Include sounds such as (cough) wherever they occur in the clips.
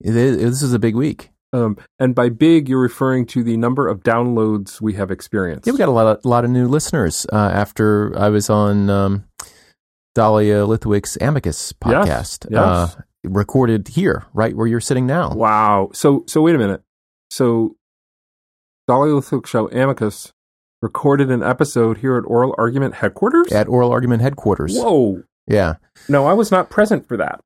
It is, this is a big week. Um, and by big, you're referring to the number of downloads we have experienced. Yeah, we got a lot of, lot of new listeners uh, after I was on um, Dahlia Lithwick's Amicus podcast, yes. Uh, recorded here, right where you're sitting now. Wow. So, so wait a minute. So, Dahlia Lithwick show Amicus recorded an episode here at Oral Argument headquarters. At Oral Argument headquarters. Whoa. Yeah. No, I was not present for that.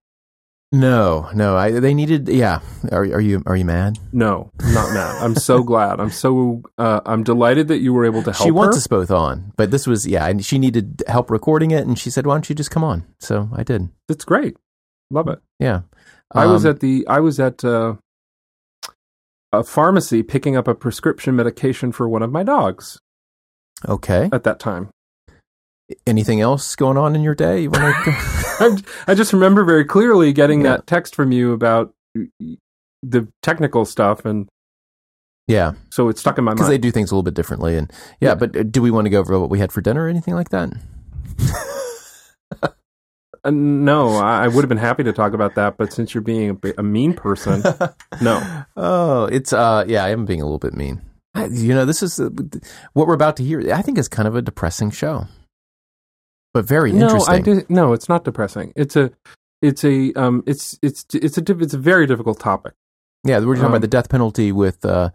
No, no. I, they needed. Yeah. Are, are you are you mad? No, not mad. I'm so (laughs) glad. I'm so uh, I'm delighted that you were able to help. She wants her. us both on, but this was yeah. And she needed help recording it, and she said, "Why don't you just come on?" So I did. That's great. Love it. Yeah. I was Um, at the I was at uh, a pharmacy picking up a prescription medication for one of my dogs okay. at that time. Anything else going on in your day? You to? (laughs) I, I just remember very clearly getting Yeah. that text from you about the technical stuff, and yeah, so it's stuck in my because mind. they do things a little bit differently, and yeah. But uh, do we want to go over what we had for dinner or anything like that? (laughs) Uh, no, I, I would have been happy to talk about that, but since you're being a, a mean person, (laughs) no. Oh, it's uh, yeah. I am being a little bit mean. I- You know, this is uh, what we're about to hear. I think is kind of a depressing show, but very No, interesting. I no, it's not depressing. It's a, it's a, um, it's it's it's a it's a very difficult topic. Yeah, we're talking Um, about the death penalty with uh,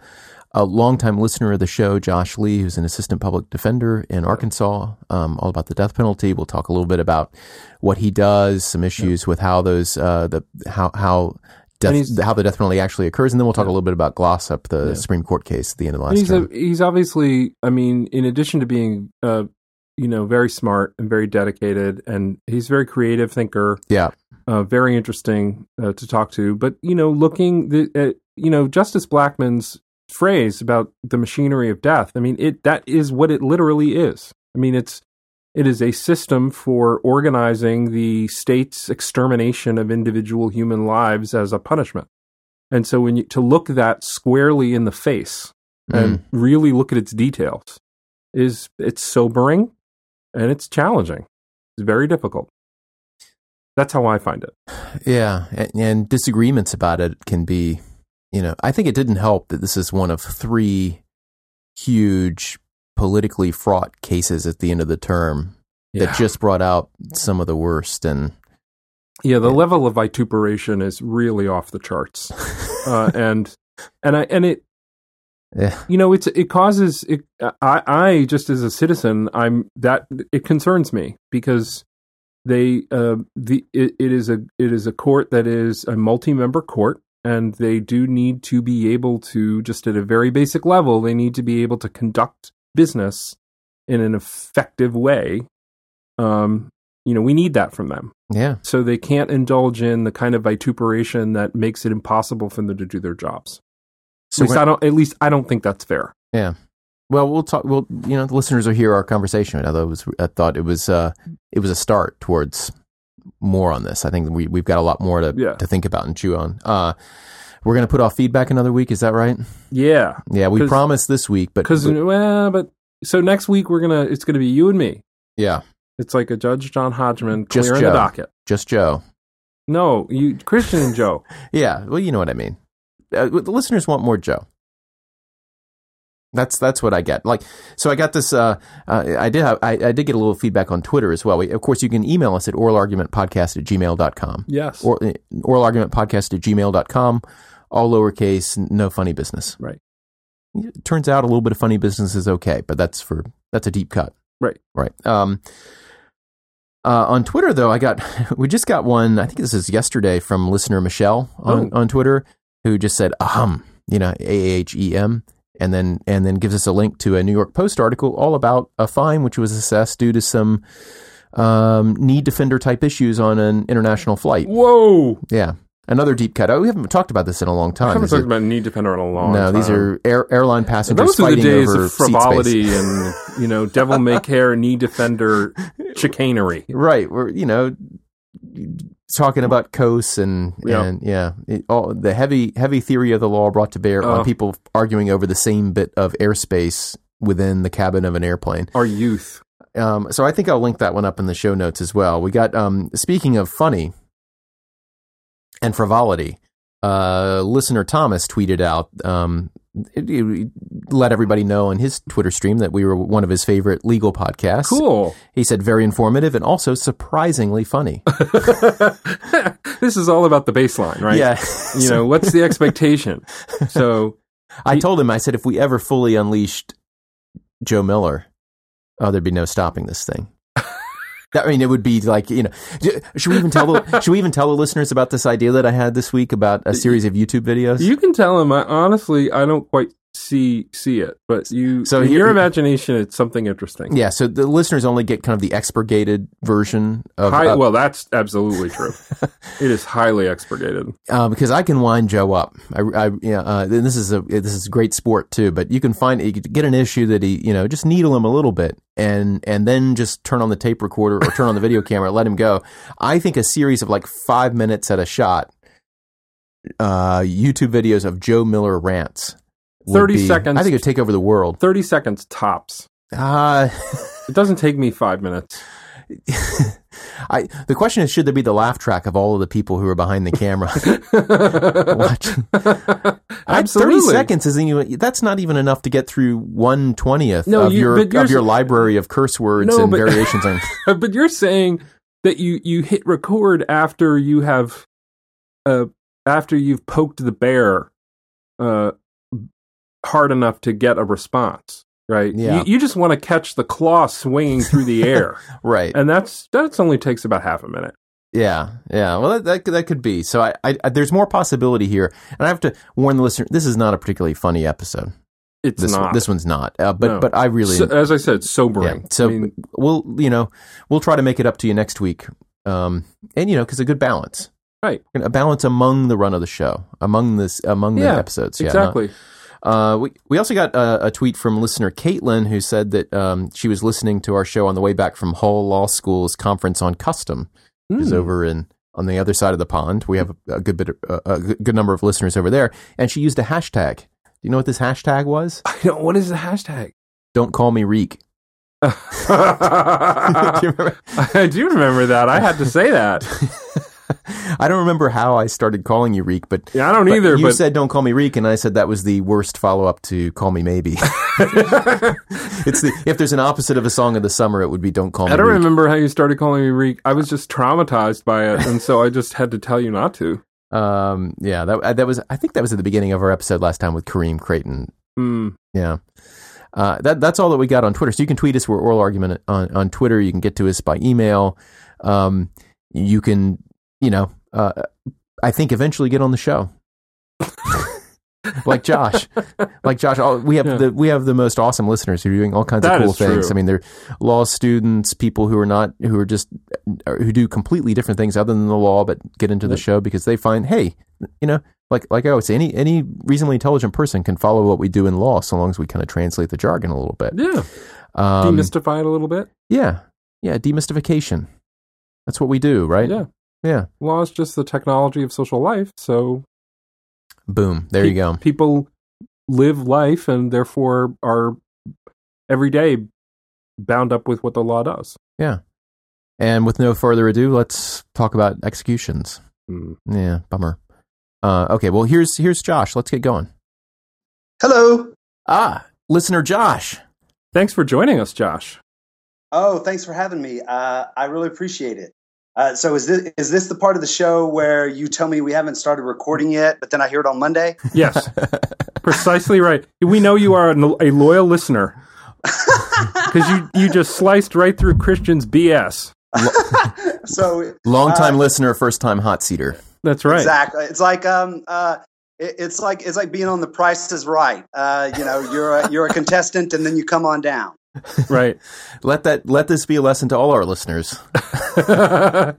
a longtime listener of the show, Josh Lee, who's an assistant public defender in Arkansas, um, all about the death penalty. We'll talk a little bit about what he does, some issues with how those uh, the how how death how the death penalty actually occurs, and then we'll talk a little bit about Glossip, the Yeah. Supreme Court case at the end of the And last he's a, he's obviously, I mean, in addition to being, uh, you know, very smart and very dedicated, and he's a very creative thinker. yeah, uh, very interesting uh, to talk to. But you know, looking the, at you know Justice Blackmun's phrase about the machinery of death. I mean, it that is what it literally is. I mean, it's it is a system for organizing the state's extermination of individual human lives as a punishment. And so, when you to look that squarely in the face and really look at its details is it's sobering and it's challenging. It's very difficult. That's how I find it. Yeah, and, and disagreements about it can be, you know, I think it didn't help that this is one of three huge politically fraught cases at the end of the term that just brought out some of the worst. And yeah, the yeah. level of vituperation is really off the charts, (laughs) uh, and and I and it yeah, you know it's it causes it, I I just as a citizen I'm that it concerns me because they uh the it, it is a it is a court that is a multi-member court and they do need to be able to just at a very basic level they need to be able to conduct business in an effective way. Um you know we need that from them. Yeah, so they can't indulge in the kind of vituperation that makes it impossible for them to do their jobs so at least I don't. At least I don't think that's fair. yeah. Well, we'll talk. Well, you know, the listeners will hear our conversation. Although it was, I thought it was, uh, it was a start towards more on this. I think we we've got a lot more to Yeah. to think about and chew on. Uh, we're gonna put off feedback another week. Is that right? Yeah, Yeah, We promised this week, but, because but- well, but so next week we're gonna. It's gonna be you and me. yeah, It's like a Judge John Hodgman Just clearing Joe. the docket. just Joe. No, you Christian and Joe. (laughs) Yeah, well, you know what I mean. Uh, the listeners want more Joe. That's that's what I get. Like, so I got this. Uh, uh, I did have, I, I did get a little feedback on Twitter as well. We, of course, you can email us at oralargumentpodcast at gmail.com. Yes. Or uh, oralargumentpodcast at gmail.com. All lowercase, no funny business. right. It turns out a little bit of funny business is okay, but that's for that's a deep cut. Right. Right. Um, uh, on Twitter, though, I got (laughs) we just got one. I think this is yesterday from listener Michelle on, Oh. on Twitter, who just said ahem, you know, A H E M, and then and then gives us a link to a New York Post article all about a fine which was assessed due to some um, knee defender type issues on an international flight. Whoa. Yeah, another deep cut. Oh, we haven't talked about this in a long I time. haven't talked about knee defender in a long no, time. these are air, airline passengers Those are the fighting days over of frivolity (laughs) and you know devil may care knee defender chicanery. Right. We're you know talking about coasts and Yeah. and yeah, it, all the heavy heavy theory of the law brought to bear Oh. on people arguing over the same bit of airspace within the cabin of an airplane. Our youth. Um, so I think I'll link that one up in the show notes as well. We got um, speaking of funny and frivolity. uh, listener Thomas tweeted out, um, let everybody know on his Twitter stream that we were one of his favorite legal podcasts. Cool. He said very informative and also surprisingly funny. (laughs) this is all about the baseline, right? Yeah. You know, what's the expectation? So, (laughs) I told him, I said, if we ever fully unleashed Joe Miller, oh, there'd be no stopping this thing. That, I mean, it would be like you know. Should we even tell the (laughs) Should we even tell the listeners about this idea that I had this week about a series of YouTube videos? you can tell them. I, honestly, I don't quite see see it, but you, So in here- your imagination, it's something interesting. yeah, so the listeners only get kind of the expurgated version of Hi, uh, well, that's absolutely true. (laughs) it is highly expurgated. uh, because I can wind Joe up. I, I yeah, uh, and this is a this is great sport too. But you can find you get an issue that he you know just needle him a little bit and and then just turn on the tape recorder or turn on the video (laughs) camera, let him go. I think a series of like five minutes at a shot, uh, YouTube videos of Joe Miller rants. Would 30 be- seconds. I think it'd take over the world. 30 seconds tops. Uh, It doesn't take me five minutes. (laughs) I the question is, should there be the laugh track of all of the people who are behind the camera (laughs) watching? (laughs) Absolutely. Thirty seconds isn't even. That's not even enough to get through one twentieth No, of you- your of your library of curse words No, and but- variations on. but you're saying that you you hit record after you have uh after you've poked the bear uh hard enough to get a response right Yeah. you, you just want to catch the claw swinging through the (laughs) air Right. and that's that's only takes about half a minute Yeah. Yeah. Well, that that, could- that could be. So I, I, I there's more possibility here, and I have to warn the listener. This is not a particularly funny episode. it's This not this one's not. Uh, but No. but I really So- as i said sobering Yeah. So I mean, we'll you know we'll try to make it up to you next week. Um, and you know because a good balance, right a balance among the run of the show, among this among the Yeah, episodes. Yeah, not- exactly Uh, we we also got a, a tweet from listener Caitlin who said that um, she was listening to our show on the way back from Hull Law School's conference on custom, which is Hmm. over in on the other side of the pond. We have a, a good bit, of, uh, a good number of listeners over there, and she used a hashtag. Do you know what this hashtag was? I don't, what is the hashtag Don't call me Reek. (laughs) (laughs) Do I you remember? do remember that. I had to say that. (laughs) (laughs) I don't remember how I started calling you Reek, but Yeah, I don't but either. You But said don't call me Reek, and I said that was the worst follow up to Call Me Maybe. (laughs) (laughs) it's the if there's an opposite of a song of the summer, it would be Don't Call Me. I don't Reek. remember how you started calling me Reek. I was just traumatized by it, and so I just had to tell you not to. Um, yeah, that uh, that was. I think that was at the beginning of our episode last time with Kareem Crayton. Hmm. Yeah. Uh, that that's all that we got on Twitter. So you can tweet us. We're oral argument on on Twitter. You can get to us by email. Um, you can, you know, uh, I think eventually get on the show. like Josh, like Josh, all, we have Yeah. the we have the most awesome listeners who are doing all kinds That of cool things. true. I mean, they're law students, people who are not who are just who do completely different things other than the law, but get into the show because they find, hey, you know, like like I always say, any any reasonably intelligent person can follow what we do in law, so long as we kind of translate the jargon a little bit. Yeah, Um, demystify it a little bit. yeah, yeah, demystification. That's what we do, right? Yeah, yeah. law is just the technology of social life. So Boom. There you go. people live life, and therefore are every day bound up with what the law does. Yeah. And with no further ado, let's talk about executions. Hmm. Yeah, bummer. Uh, okay, well here's here's Josh. Let's get going. Hello. Ah, listener Josh. Thanks for joining us, Josh. Oh, thanks for having me. Uh, I really appreciate it. Uh, so is this is this the part of the show where you tell me we haven't started recording yet, but then I hear it on Monday? Yes, (laughs) precisely right. We know you are a a loyal listener (laughs) because you you just sliced right through Christian's BS. (laughs) so Long time Uh, listener, first time hot seater. That's right. exactly, it's like um uh. it- It's like it's like being on The Price is Right. Uh, you know, you're a, you're a contestant, and then you come on down. Right. (laughs) Let that let this be a lesson to all our listeners. (laughs) uh,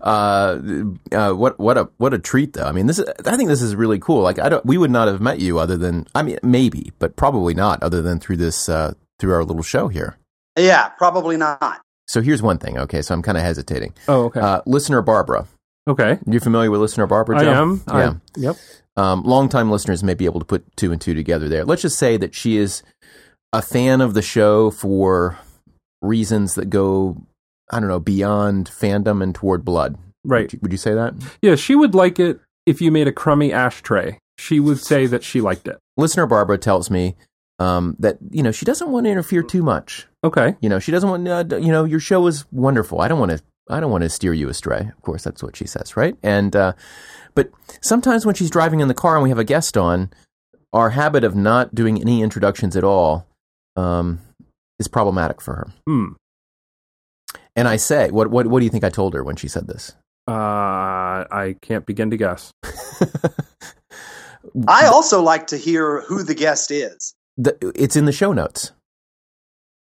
uh, what what a what a treat though. I mean, this is, I think this is really cool. Like I don't we would not have met you other than I mean maybe, but probably not other than through this uh, through our little show here. Yeah, probably not. So here's one thing. Okay, so I'm kind of hesitating. oh, okay. Uh, listener Barbara, okay. you're familiar with listener Barbara? I Joe? am. I- Yeah. yep. um, longtime listeners may be able to put two and two together there. Let's just say that she is a fan of the show for reasons that go, I don't know, beyond fandom and toward blood. Right. Would you, would you say that? Yeah, she would like it if you made a crummy ashtray, she would say that she liked it. Listener Barbara tells me um, that you know she doesn't want to interfere too much. Okay. You know, she doesn't want. Uh, you know, your show is wonderful. I don't want to. I don't want to steer you astray. Of course, that's what she says, right? And uh, but sometimes when she's driving in the car and we have a guest on, our habit of not doing any introductions at all um, is problematic for her. Hmm. And I say, what what what do you think I told her when she said this? Uh, I can't begin to guess. (laughs) I also like to hear who the guest is. The, it's in the show notes.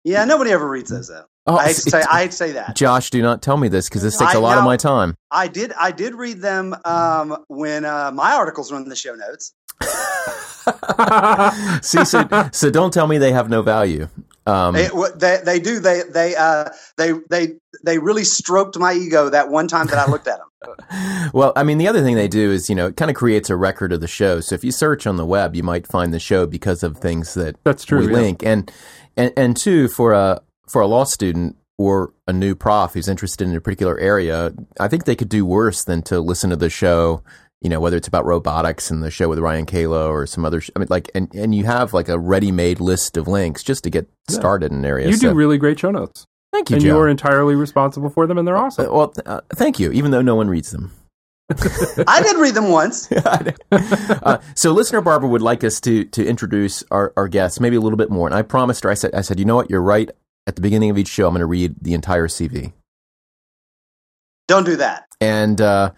Yeah, nobody ever reads those though. Oh, I hate to say I hate to say that. Josh, do not tell me this because this takes a I- lot of my time. I did I did read them um, when uh, my articles were in the show notes. (laughs) (laughs) See, so, so don't tell me they have no value. Um, They, they they do they they uh, they they they really stroked my ego that one time that I looked at them. (laughs) well, I mean, the other thing they do is, you know, it kind of creates a record of the show. So if you search on the web, you might find the show because of things that That's true. we yeah. link. And, and and two, for a for a law student or a new prof who's interested in a particular area, I think they could do worse than to listen to the show. You know, whether it's about robotics and the show with Ryan Calo or some other. Sh- I mean, like, and and you have like a ready-made list of links just to get Yeah. started in an area. You So- do really great show notes, thank you, and Joe. you are entirely responsible for them, and they're awesome. Uh, well, uh, thank you. Even though no one reads them. (laughs) I did read them once. (laughs) (laughs) uh, so listener Barbara would like us to to introduce our, our guests maybe a little bit more. And I promised her, I said, I said, you know what, you're right. At the beginning of each show, I'm going to read the entire CV. Don't do that. And uh,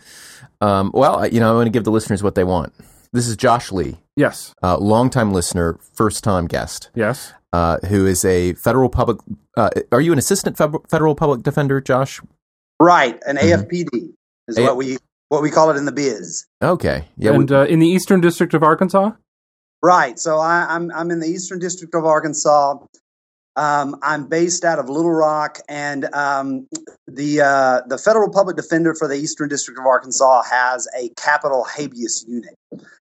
um, well, you know, I'm going to give the listeners what they want. This is Josh Lee, yes, uh, longtime listener, first time guest, yes. uh, who is a federal public. Uh, are you an assistant federal public defender, Josh? Right, an. AFPD is A- what we what we call it in the biz. Okay, yeah, we- and uh, in the Eastern District of Arkansas. Right. So I, I'm I'm in the Eastern District of Arkansas. Um, I'm based out of Little Rock, and um, the uh, the federal public defender for the Eastern District of Arkansas has a capital habeas unit,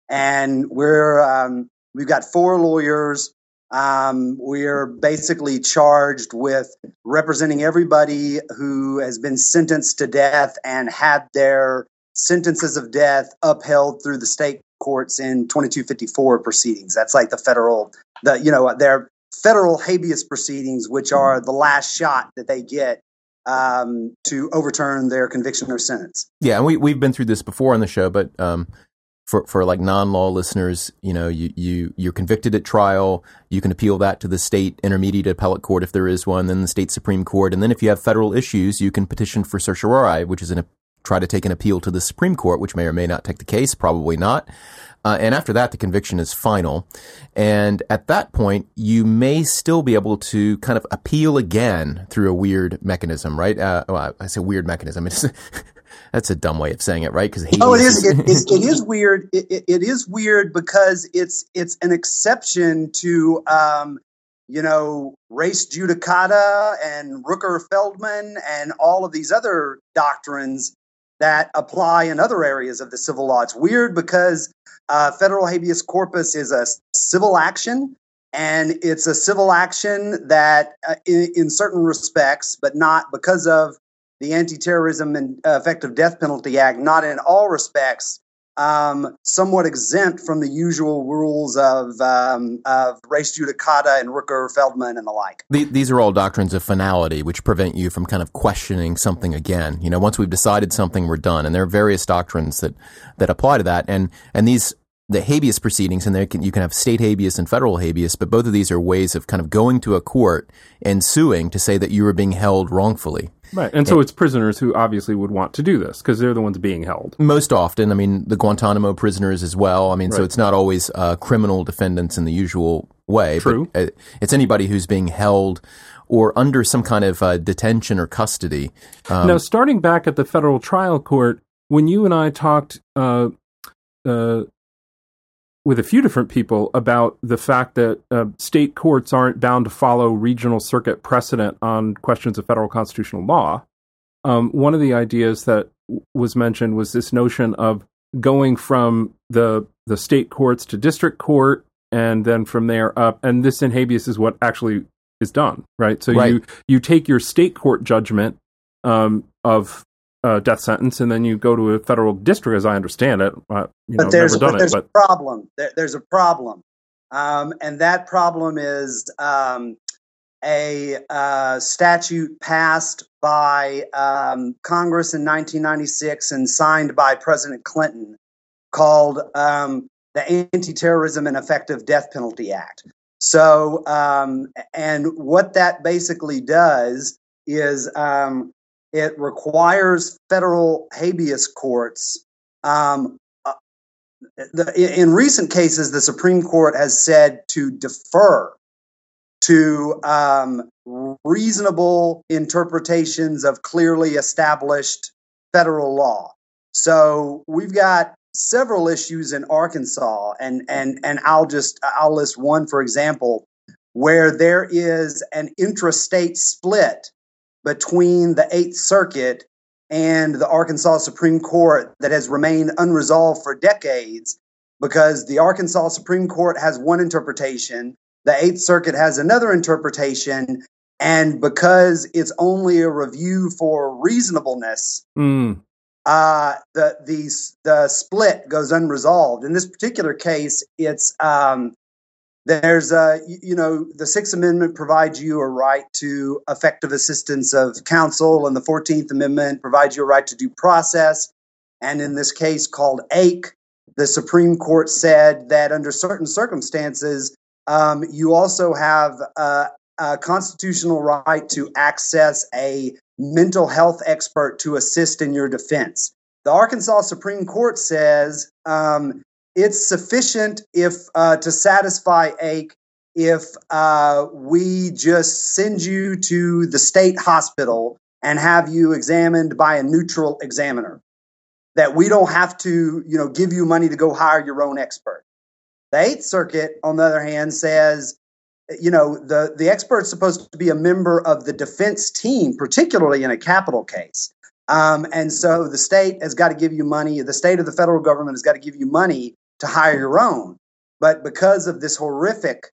and we're um, we've got four lawyers. Um, we're basically charged with representing everybody who has been sentenced to death and had their sentences of death upheld through the state courts in 2254 proceedings. That's like the federal, the you know, their federal habeas proceedings, which are the last shot that they get um, to overturn their conviction or sentence. Yeah, and we we've been through this before on the show, but um, for for like non law listeners, you know, you you you're convicted at trial, you can appeal that to the state intermediate appellate court if there is one, then the state supreme court, and then if you have federal issues, you can petition for certiorari, which is an try to take an appeal to the Supreme Court, which may or may not take the case, probably not. Uh, and after that, the conviction is final. And at that point, you may still be able to kind of appeal again through a weird mechanism, right? Uh, well, I say weird mechanism. (laughs) It's, that's a dumb way of saying it, right? Because Oh, it is. It, it, it (laughs) is weird. It, it, it is weird because it's it's an exception to um, you know res judicata and Rooker Feldman and all of these other doctrines that apply in other areas of the civil law. It's weird because uh, federal habeas corpus is a civil action. And it's a civil action that, uh, in, in certain respects, but not because of the Anti-Terrorism and uh, Effective Death Penalty Act, not in all respects, um, somewhat exempt from the usual rules of, um, of res judicata and Rooker Feldman and the like. The, these are all doctrines of finality, which prevent you from kind of questioning something again. You know, once we've decided something, we're done. And there are various doctrines that, that apply to that. And, and these, the habeas proceedings, and can, you can have state habeas and federal habeas, but both of these are ways of kind of going to a court and suing to say that you were being held wrongfully. Right. And so it's prisoners who obviously would want to do this because they're the ones being held. Most often, I mean, the Guantanamo prisoners as well. I mean, so it's not always uh, criminal defendants in the usual way. True. But uh, it's anybody who's being held or under some kind of uh, detention or custody. Um, now, starting back at the federal trial court, when you and I talked uh, uh, with a few different people about the fact that uh, state courts aren't bound to follow regional circuit precedent on questions of federal constitutional law, um, one of the ideas that was mentioned was this notion of going from the the state courts to district court and then from there up and this in habeas is what actually is done right so Right. you you take your state court judgment um, of uh, death sentence, and then you go to a federal district, as I understand it. Uh, you but know, there's, but there's it, but. a problem. There, there's a problem, um, and that problem is um, a uh, statute passed by um, Congress in 1996 and signed by President Clinton called um, the Anti-Terrorism and Effective Death Penalty Act. So, um, and what that basically does is um, it requires federal habeas courts. Um, uh, the, in recent cases, the Supreme Court has said to defer to um, reasonable interpretations of clearly established federal law. So we've got several issues in Arkansas, and and and I'll just I'll list one for example, where there is an intrastate split between the Eighth Circuit and the Arkansas Supreme Court that has remained unresolved for decades because the Arkansas Supreme Court has one interpretation, the Eighth Circuit has another interpretation, and because it's only a review for reasonableness, mm uh, the the the split goes unresolved. In this particular case, it's um, there's a you know the Sixth Amendment provides you a right to effective assistance of counsel, and the Fourteenth Amendment provides you a right to due process. And in this case called Ake, the Supreme Court said that under certain circumstances, um, you also have a constitutional right to access a mental health expert to assist in your defense. The Arkansas Supreme Court says um, it's sufficient if uh, to satisfy Ake if uh, we just send you to the state hospital and have you examined by a neutral examiner. That we don't have to, you know, give you money to go hire your own expert. The Eighth Circuit, on the other hand, says you know the the expert's supposed to be a member of the defense team particularly in a capital case um, and so the state has got to give you money the state of the federal government has got to give you money to hire your own but because of this horrific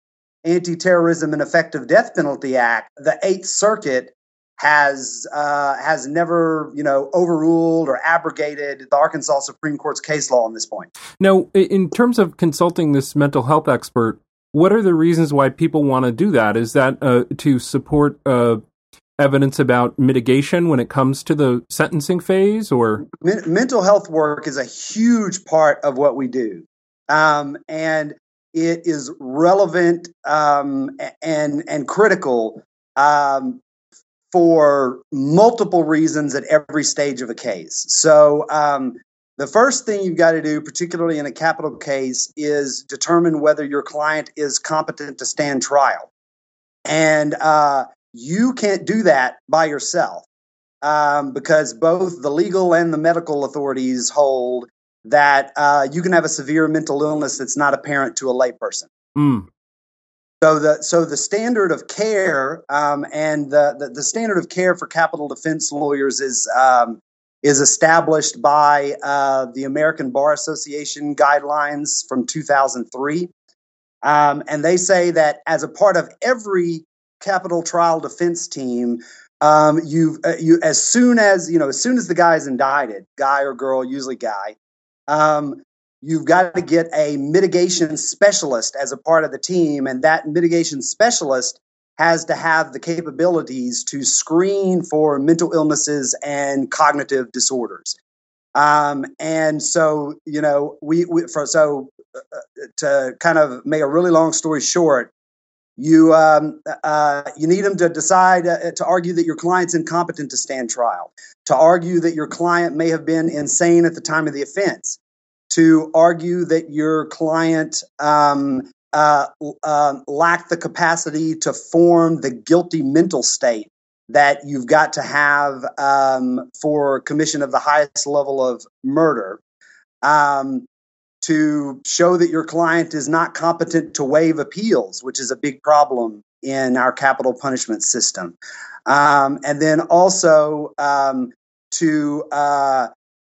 anti-terrorism and effective death penalty act the eighth circuit has uh, has never you know overruled or abrogated the Arkansas Supreme Court's case law on this point. Now, in terms of consulting this mental health expert, what are the reasons why people want to do that? Is that uh, to support uh, evidence about mitigation when it comes to the sentencing phase, or Men- mental health work is a huge part of what we do, um, and it is relevant um, and and critical um, for multiple reasons at every stage of a case. So um, the first thing you've got to do, particularly in a capital case, is determine whether your client is competent to stand trial. And uh, you can't do that by yourself um, because both the legal and the medical authorities hold that uh, you can have a severe mental illness that's not apparent to a layperson. Mm. So the so the standard of care um, and the, the, the standard of care for capital defense lawyers is um, is established by uh, the American Bar Association guidelines from 2003. Um, and they say that as a part of every capital trial defense team, um, you uh, you as soon as you know as soon as the guy is indicted, guy or girl, usually guy, um, you've got to get a mitigation specialist as a part of the team, and that mitigation specialist has to have the capabilities to screen for mental illnesses and cognitive disorders. Um, and so, you know, we, we for so uh, to kind of make a really long story short, you um, uh, you need them to decide uh, to argue that your client's incompetent to stand trial, to argue that your client may have been insane at the time of the offense, to argue that your client um, uh, uh, lack the capacity to form the guilty mental state that you've got to have um, for commission of the highest level of murder. Um, to show that your client is not competent to waive appeals, which is a big problem in our capital punishment system. Um, and then also um, to, uh,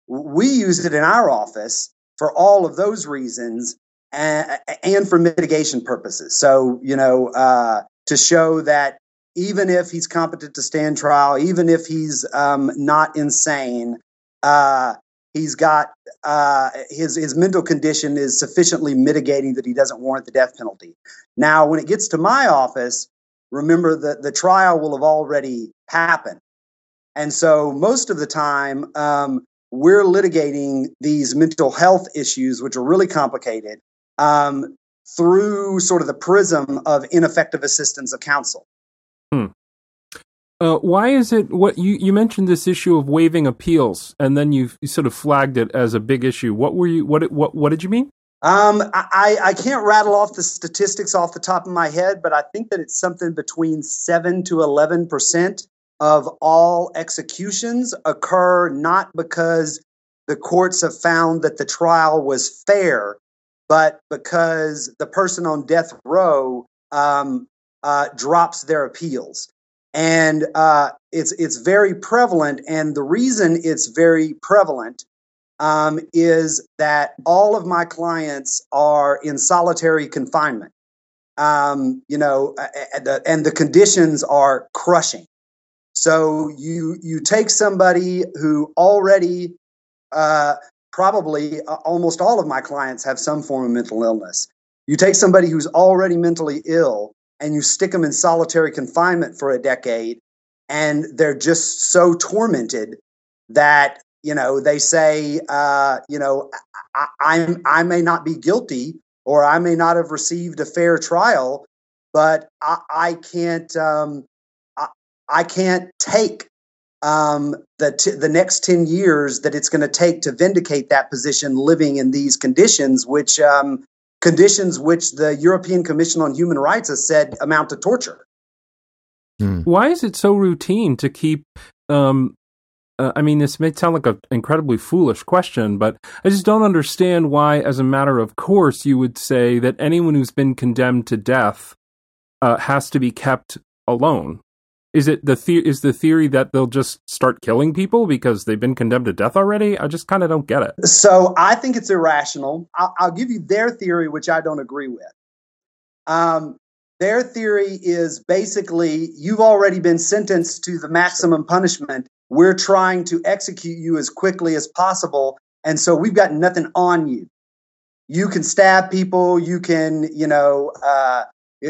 we use it in our office for all of those reasons and, and for mitigation purposes. So, you know, uh, to show that even if he's competent to stand trial, even if he's um, not insane, uh, he's got uh, his his mental condition is sufficiently mitigating that he doesn't warrant the death penalty. Now, when it gets to my office, remember that the trial will have already happened, and so most of the time um, we're litigating these mental health issues, which are really complicated, um, through sort of the prism of ineffective assistance of counsel. Hmm. Uh, why is it what you, you mentioned this issue of waiving appeals and then you, you sort of flagged it as a big issue. What were you what what what did you mean? Um, I, I can't rattle off the statistics off the top of my head, but I think that it's something between seven to eleven percent of all executions occur not because the courts have found that the trial was fair, but because the person on death row um, uh, drops their appeals. And uh, it's it's very prevalent, and the reason it's very prevalent um, is that all of my clients are in solitary confinement. Um, you know, and the conditions are crushing. So you you take somebody who already uh, probably uh, almost all of my clients have some form of mental illness. You take somebody who's already mentally ill and you stick them in solitary confinement for a decade, and they're just so tormented that you know they say, uh, you know, I, I'm I may not be guilty or I may not have received a fair trial, but I, I can't um, I, I can't take um, the t- the next ten years that it's going to take to vindicate that position, living in these conditions, which um, conditions which the European Commission on Human Rights has said amount to torture. Hmm. Why is it so routine to keep? Um, uh, I mean, this may sound like an incredibly foolish question, but I just don't understand why, as a matter of course, you would say that anyone who's been condemned to death uh, has to be kept alone. Is it the, the is the theory that they'll just start killing people because they've been condemned to death already? I just kind of don't get it. So I think it's irrational. I'll, I'll, give you their theory, which I don't agree with. Um, their theory is basically you've already been sentenced to the maximum punishment. We're trying to execute you as quickly as possible, and so we've got nothing on you. You can stab people. You can, you know, uh,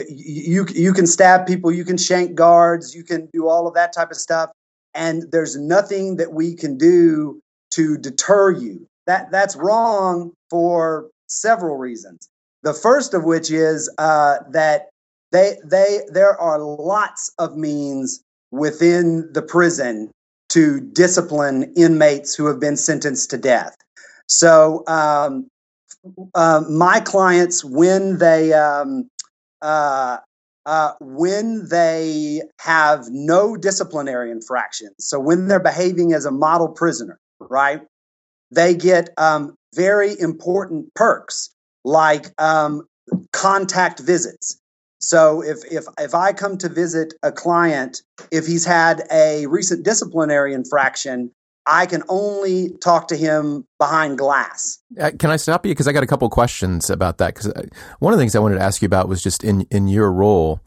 you you can stab people, you can shank guards, you can do all of that type of stuff, and there's nothing that we can do to deter you. That that's wrong for several reasons. The first of which is uh, that they they there are lots of means within the prison to discipline inmates who have been sentenced to death. So um, uh, my clients, when they um, uh, uh, when they have no disciplinary infractions, so when they're behaving as a model prisoner, right, they get um, very important perks like um, contact visits. So if if if I come to visit a client, if he's had a recent disciplinary infraction, I can only talk to him behind glass. Uh, can I stop you because I got a couple questions about that? Because uh, one of the things I wanted to ask you about was just in in your role,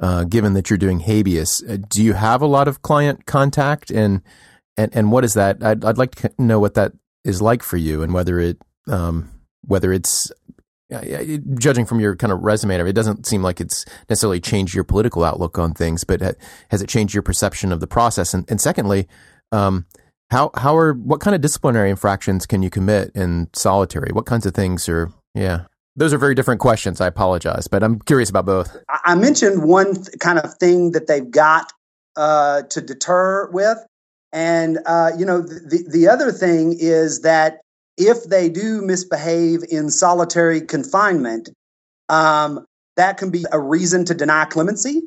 uh, given that you're doing habeas, uh, do you have a lot of client contact and and and what is that? I'd I'd like to know what that is like for you and whether it um, whether it's judging from your kind of resume, it doesn't seem like it's necessarily changed your political outlook on things, but has it changed your perception of the process? And, and secondly, um, how how are what kind of disciplinary infractions can you commit in solitary? What kinds of things are yeah? Those are very different questions. I apologize, but I'm curious about both. I mentioned one th- kind of thing that they've got uh, to deter with, and uh, you know the the other thing is that if they do misbehave in solitary confinement, um, that can be a reason to deny clemency.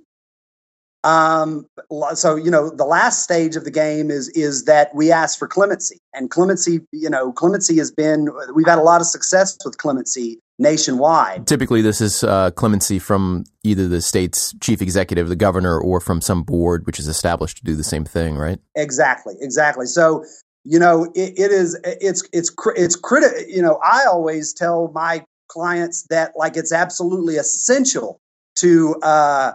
Um, so you know, the last stage of the game is is that we ask for clemency, and clemency, you know, clemency has been we've had a lot of success with clemency nationwide. Typically, this is uh, clemency from either the state's chief executive, the governor, or from some board which is established to do the same thing, right? Exactly, exactly. So you know, it, it is it's it's it's critical. You know, I always tell my clients that like it's absolutely essential to uh,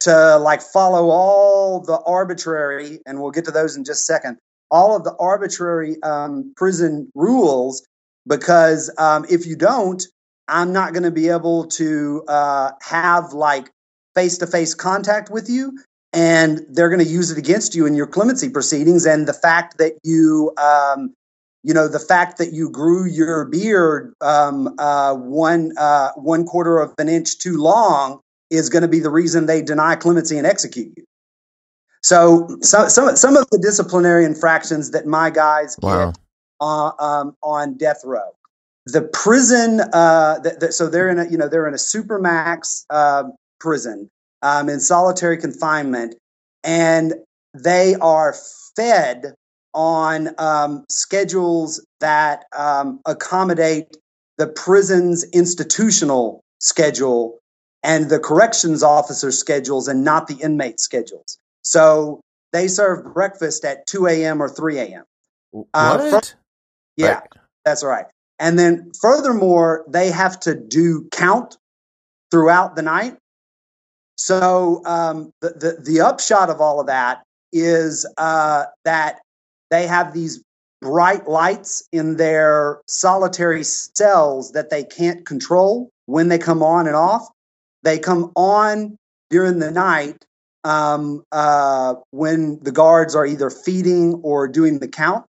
to like follow all the arbitrary, and we'll get to those in just a second, all of the arbitrary um, prison rules because um, if you don't, I'm not going to be able to uh, have like face to face contact with you. And they're going to use it against you in your clemency proceedings. And the fact that you, um, you know, the fact that you grew your beard um, uh, one uh, one quarter of an inch too long is going to be the reason they deny clemency and execute you. So, so some some of the disciplinary infractions that my guys wow. get uh, um, on death row the prison uh, the, the, so they're in a you know they're in a supermax uh, prison um, in solitary confinement and they are fed on um, schedules that um, accommodate the prison's institutional schedule and the corrections officer schedules and not the inmate schedules so they serve breakfast at 2 a.m or 3 a.m uh, what? From, yeah right. that's right and then furthermore, they have to do count throughout the night. So um, the, the, the upshot of all of that is uh, that they have these bright lights in their solitary cells that they can't control when they come on and off. They come on during the night um, uh, when the guards are either feeding or doing the count.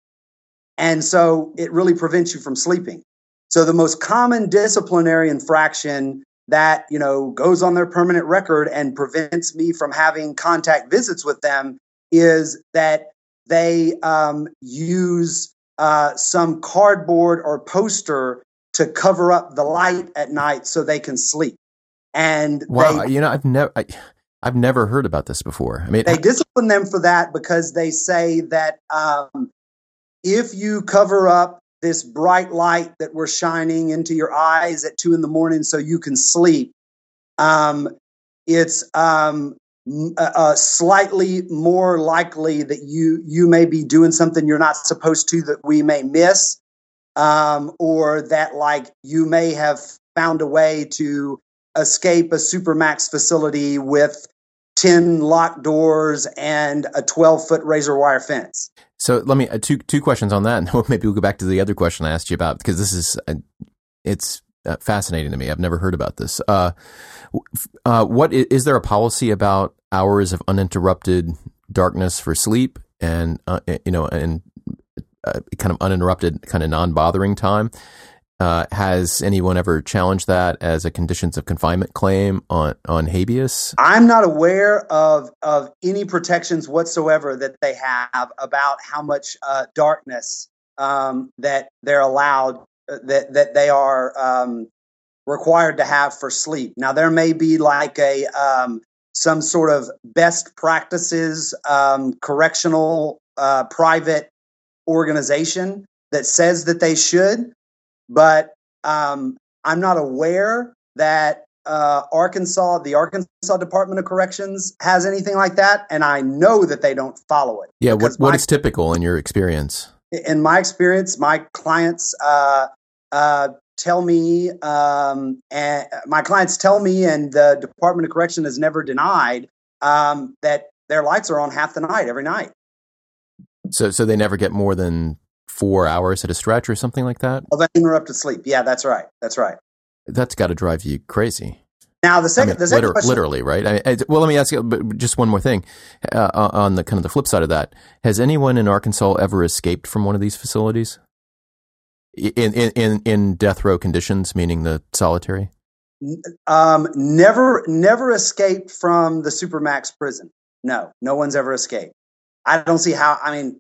And so it really prevents you from sleeping. So the most common disciplinary infraction that, you know, goes on their permanent record and prevents me from having contact visits with them is that they um, use uh, some cardboard or poster to cover up the light at night so they can sleep. And wow, they, you know, I've never. I- I've never heard about this before. I mean, they discipline them for that because they say that um, if you cover up this bright light that we're shining into your eyes at two in the morning so you can sleep, um, it's um, uh, slightly more likely that you you may be doing something you're not supposed to that we may miss, um, or that like you may have found a way to escape a supermax facility with 10 locked doors and a 12 foot razor wire fence. So let me uh, two two questions on that, and (laughs) maybe we'll go back to the other question I asked you about because this is uh, it's uh, fascinating to me. I've never heard about this. Uh, uh, what is, is, there a policy about hours of uninterrupted darkness for sleep, and uh, you know, and kind of uninterrupted, kind of non-bothering time? Uh, has anyone ever challenged that as a conditions of confinement claim on, on habeas? I'm not aware of of any protections whatsoever that they have about how much uh, darkness um, that they're allowed uh, that that they are um, required to have for sleep. Now there may be like a um, some sort of best practices um, correctional uh, private organization that says that they should but um, I'm not aware that uh, Arkansas, the Arkansas Department of Corrections, has anything like that, and I know that they don't follow it. Yeah, what what my, is typical in your experience? In my experience, my clients uh, uh, tell me, um, and my clients tell me, and the Department of Correction has never denied um, that their lights are on half the night every night. So, so they never get more than four hours at a stretch or something like that? Of uninterrupted sleep. Yeah, that's right. That's right. That's got to drive you crazy. Now the second, I mean, the second liter- question, literally, right? I mean, well, let me ask you just one more thing. Uh, on the kind of the flip side of that, has anyone in Arkansas ever escaped from one of these facilities in in in, in death row conditions, meaning the solitary? Um, never, never escaped from the supermax prison. No, no one's ever escaped. I don't see how. I mean,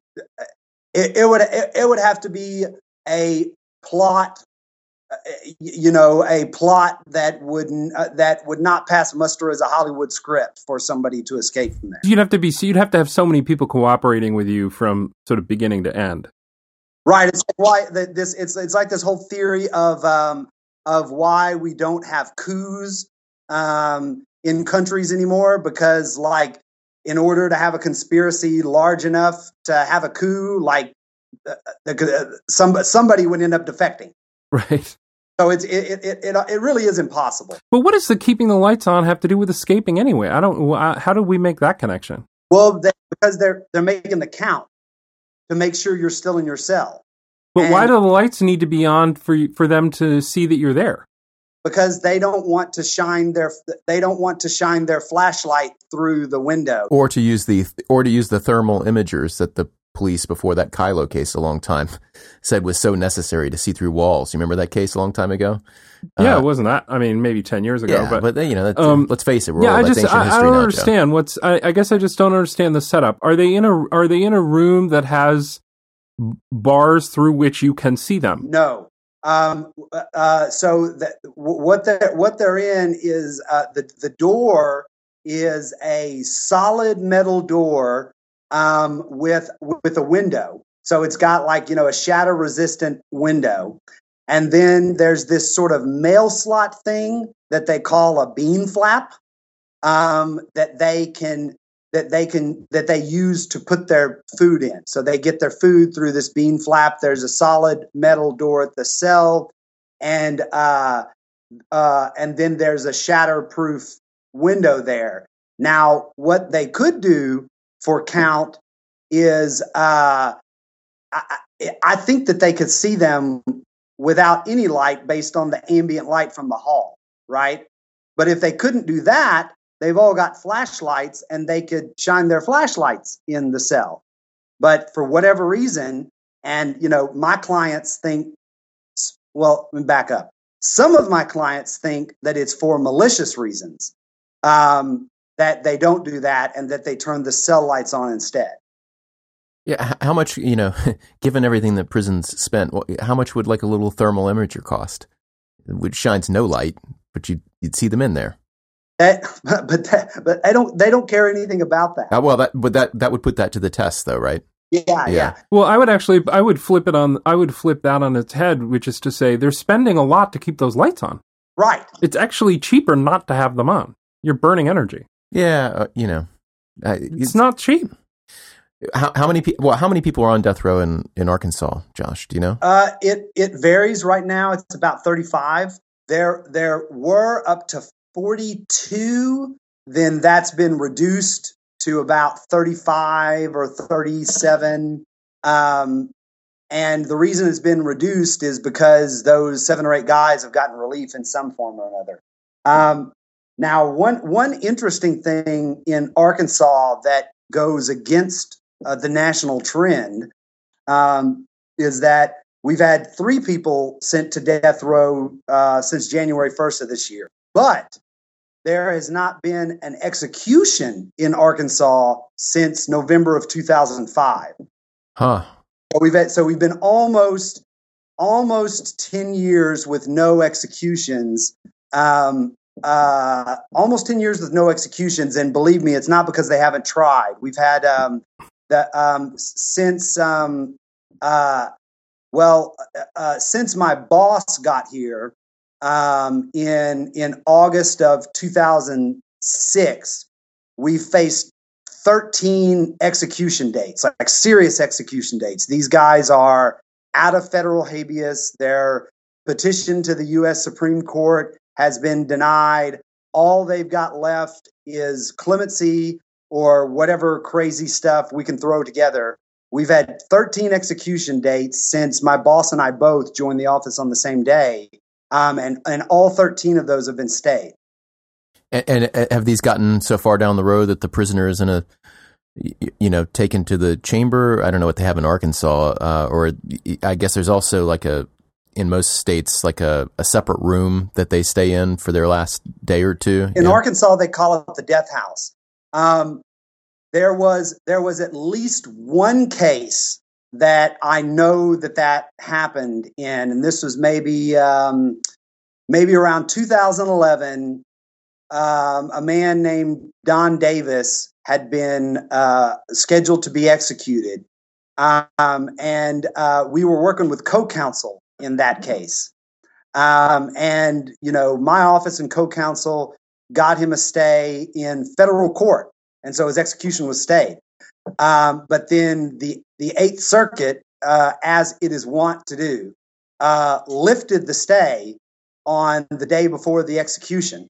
it, it would it, it would have to be a plot uh, you know a plot that would uh, that would not pass muster as a Hollywood script for somebody to escape from there. You'd have to be so you'd have to have so many people cooperating with you from sort of beginning to end. Right. It's like why this it's it's like this whole theory of um, of why we don't have coups um, in countries anymore because like in order to have a conspiracy large enough to have a coup, like uh, uh, some, somebody would end up defecting. (laughs) Right. So it's it, it it it really is impossible. But what does the keeping the lights on have to do with escaping anyway? I don't. How do we make that connection? Well, they, because they're they're making the count to make sure you're still in your cell. But And- why do the lights need to be on for for them to see that you're there? Because they don't want to shine their they don't want to shine their flashlight through the window. or to use the or to use the thermal imagers that the police before that Kyllo case a long time (laughs) said was so necessary to see through walls. You remember that case a long time ago? yeah, Uh, it wasn't that. I mean, maybe ten years ago, yeah, but, but, you know, that's, um, let's face it, we're yeah, all, I just I, I don't now, Joe. understand what's. I, I guess I just don't understand the setup. Are they in a Are they in a room that has bars through which you can see them? No. Um, uh, so that what they're what they're in is uh, the the door is a solid metal door um, with with a window. So it's got like you know a shatter resistant window, and then there's this sort of mail slot thing that they call a bean flap um, that they can that they can that they use to put their food in. So they get their food through this bean flap. There's a solid metal door at the cell, and uh, uh, and then there's a shatterproof window there. Now, what they could do for count is uh, I, I- I think that they could see them without any light based on the ambient light from the hall, right? But if they couldn't do that, they've all got flashlights and they could shine their flashlights in the cell. But for whatever reason, and you know, my clients think, well, back up. Some of my clients think that it's for malicious reasons, um, that they don't do that and that they turn the cell lights on instead. Yeah, how much you know? (laughs) Given everything that prisons spent, how much would like a little thermal imager cost, which shines no light, but you'd you'd see them in there? That, (laughs) but that, but I don't. They don't care anything about that. Uh, well, that but that that would put that to the test, though, right? Yeah, yeah. Yeah. Well, I would actually, I would flip it on. I would flip that on its head, which is to say, they're spending a lot to keep those lights on. Right. It's actually cheaper not to have them on. You're burning energy. Yeah, uh, you know, uh, It's not cheap. how, how many people? Well, how many people are on death row in in Arkansas, Josh? Do you know? Uh, it it varies. Right now, it's about thirty five. There there were up to forty two. Then that's been reduced to about thirty five or thirty seven. Um, and the reason it's been reduced is because those seven or eight guys have gotten relief in some form or another. Um, now, one one interesting thing in Arkansas that goes against uh, the national trend um, is that we've had three people sent to death row uh, since January 1st of this year. But there has not been an execution in Arkansas since November of 2005. Huh? So we've had, so we've been almost almost 10 years with no executions. Um, uh, almost 10 years with no executions, and believe me, it's not because they haven't tried. We've had um, the um, since um, uh, well uh, uh, since my boss got here um, in in August of 2006, we faced 13 execution dates, like, like serious execution dates. These guys are out of federal habeas. Their petition to the U.S. Supreme Court has been denied. All they've got left is clemency or whatever crazy stuff we can throw together. We've had 13 execution dates since my boss and I both joined the office on the same day. Um, and, and all 13 of those have been stayed. And, and uh, have these gotten so far down the road that the prisoner is in a, you know, taken to the chamber? I don't know what they have in Arkansas, uh, or I guess there's also like a, in most states, like a, a separate room that they stay in for their last day or two. In Yeah. Arkansas, they call it the death house. Um, there was there was at least one case that I know that that happened in, and this was maybe um, maybe around 2011. Um, a man named Don Davis had been uh, scheduled to be executed, um, and uh, we were working with co-counsel in that case. Um, and you know, my office and co-counsel got him a stay in federal court, and so his execution was stayed. Um, but then the the Eighth Circuit, uh, as it is wont to do, uh, lifted the stay on the day before the execution.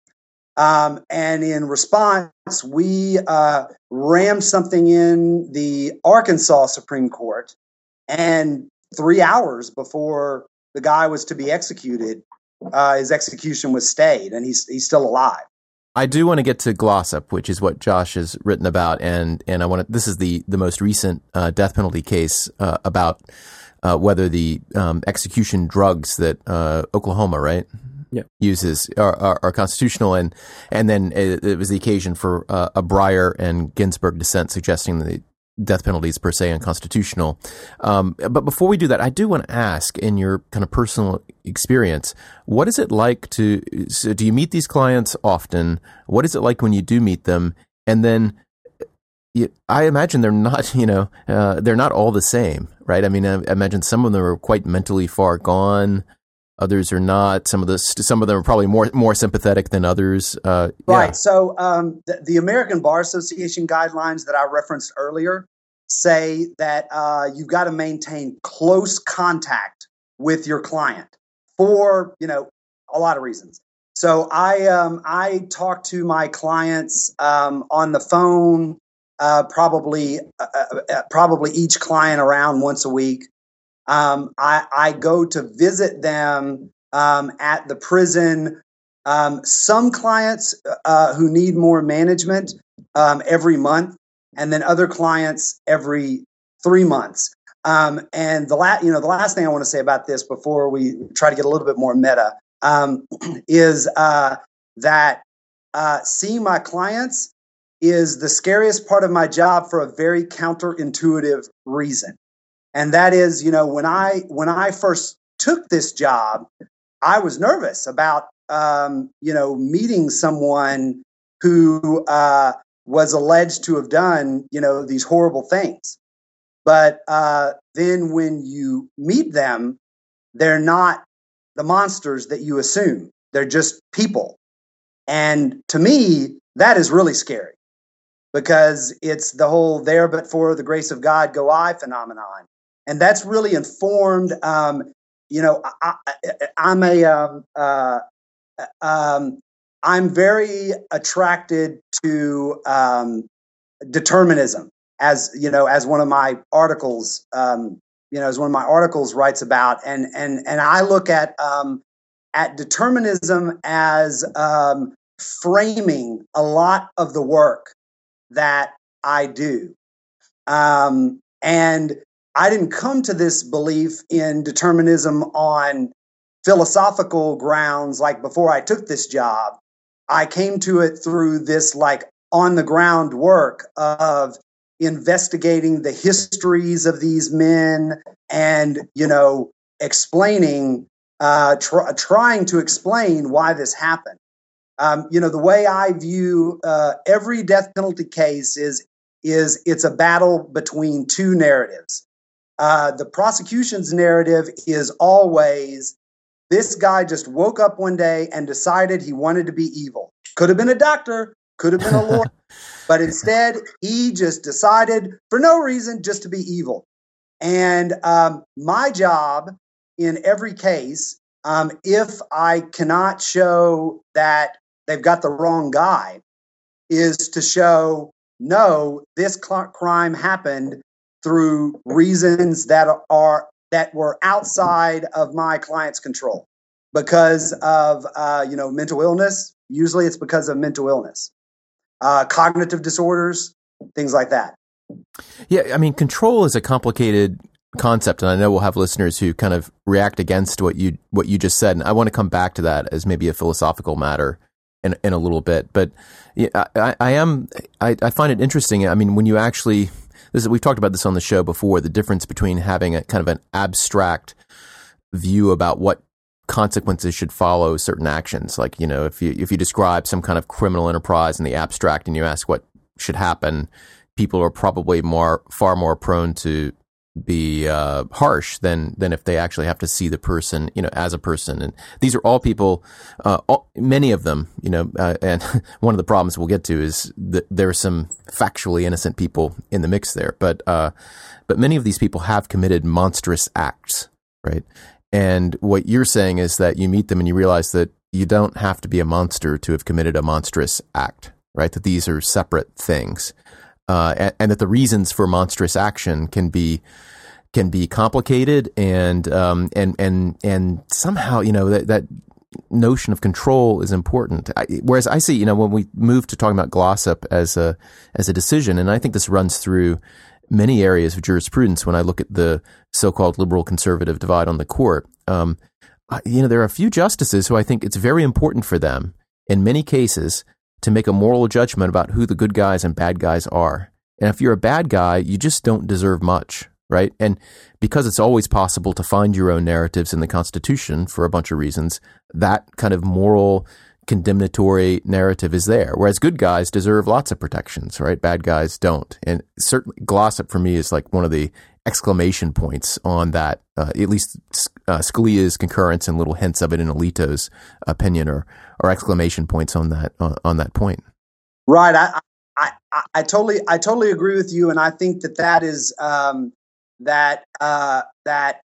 Um, and in response, we uh, rammed something in the Arkansas Supreme Court and three hours before the guy was to be executed, uh, his execution was stayed, and he's he's still alive. I do want to get to Glossip, which is what Josh has written about, and and I want to. This is the the most recent uh, death penalty case uh, about uh, whether the um, execution drugs that uh, Oklahoma, right, yeah. uses are, are, are, constitutional, and and then it, it was the occasion for uh, a Breyer and Ginsburg dissent suggesting the death penalty is per se unconstitutional. Um, but before we do that, I do want to ask, in your kind of personal experience, what is it like to? So do you meet these clients often? What is it like when you do meet them? And then I imagine they're not, (laughs) you know, uh, they're not all the same, right? I mean, I imagine some of them are quite mentally far gone. Others are not. Some of the some of them are probably more more sympathetic than others. Uh, right. So um, the, the, American Bar Association guidelines that I referenced earlier say that uh, you've got to maintain close contact with your client for you know a lot of reasons. So I um, I talk to my clients um, on the phone uh, probably uh, uh, uh, probably each client around once a week. Um, I, I, go to visit them um, at the prison. Um, some clients uh, who need more management um, every month, and then other clients every three months. Um, and the last, you know, the last thing I want to say about this before we try to get a little bit more meta um, (clears throat) is uh, that seeing my clients is the scariest part of my job for a very counterintuitive reason. And that is, you know, when I when I first took this job, I was nervous about um, you know, meeting someone who uh, was alleged to have done, you know, these horrible things. But uh, then when you meet them, they're not the monsters that you assume. They're just people. And to me, that is really scary because it's the whole there but for the grace of God go I phenomenon. And that's really informed, um, you know, I, am a, um, uh, um, I'm very attracted to um, determinism as, you know, as one of my articles, um, you know, as one of my articles writes about. And, and, and I look at, um, at determinism as framing a lot of the work that I do. Um, and I didn't come to this belief in determinism on philosophical grounds like before I took this job. I came to it through this like on the ground work of investigating the histories of these men and, you know, explaining, uh, tr- trying to explain why this happened. Um, you know, the way I view uh, every death penalty case is is it's a battle between two narratives. Uh, the prosecution's narrative is always this guy just woke up one day and decided he wanted to be evil. Could have been a doctor, could have been a lawyer, (laughs) but instead he just decided for no reason just to be evil. And um, my job in every case, um, if I cannot show that they've got the wrong guy is to show no, this crime happened through reasons that are that were outside of my client's control because of uh, you know mental illness. Usually, it's because of mental illness, uh, cognitive disorders, things like that. Yeah, I mean, control is a complicated concept, and I know we'll have listeners who kind of react against what you what you just said, and I want to come back to that as maybe a philosophical matter in, in a little bit. But I, I am I, I find it interesting. I mean, when you actually this is, we've talked about this on the show before. The difference between having a kind of an abstract view about what consequences should follow certain actions. Like you know, if you if you describe some kind of criminal enterprise in the abstract and you ask what should happen, people are probably more far more prone to be uh, harsh than than if they actually have to see the person, you know, as a person. And these are all people, uh, all, many of them, you know. Uh, and (laughs) one of the problems we'll get to is that there are some factually innocent people in the mix there, but uh, but many of these people have committed monstrous acts, right? And what you're saying is that you meet them and you realize that you don't have to be a monster to have committed a monstrous act, right? That these are separate things uh, and, and, that the reasons for monstrous action can be can be complicated and um, and and and somehow you know that that notion of control is important. I, whereas I see, you know, when we move to talking about glossip as a as a decision, and I think this runs through many areas of jurisprudence. When I look at the so-called liberal conservative divide on the court, um, you know, there are a few justices who I think it's very important for them in many cases to make a moral judgment about who the good guys and bad guys are. And if you're a bad guy, you just don't deserve much right? And because it's always possible to find your own narratives in the Constitution for a bunch of reasons, that kind of moral condemnatory narrative is there. Whereas good guys deserve lots of protections, right? Bad guys don't. And certainly, glossip for me is like one of the exclamation points on that. Uh, at least uh, Scalia's concurrence and little hints of it in Alito's opinion are, are exclamation points on that on, on that point. Right. I, I, I, I, totally I totally agree with you, and I think that that is um, that uh, that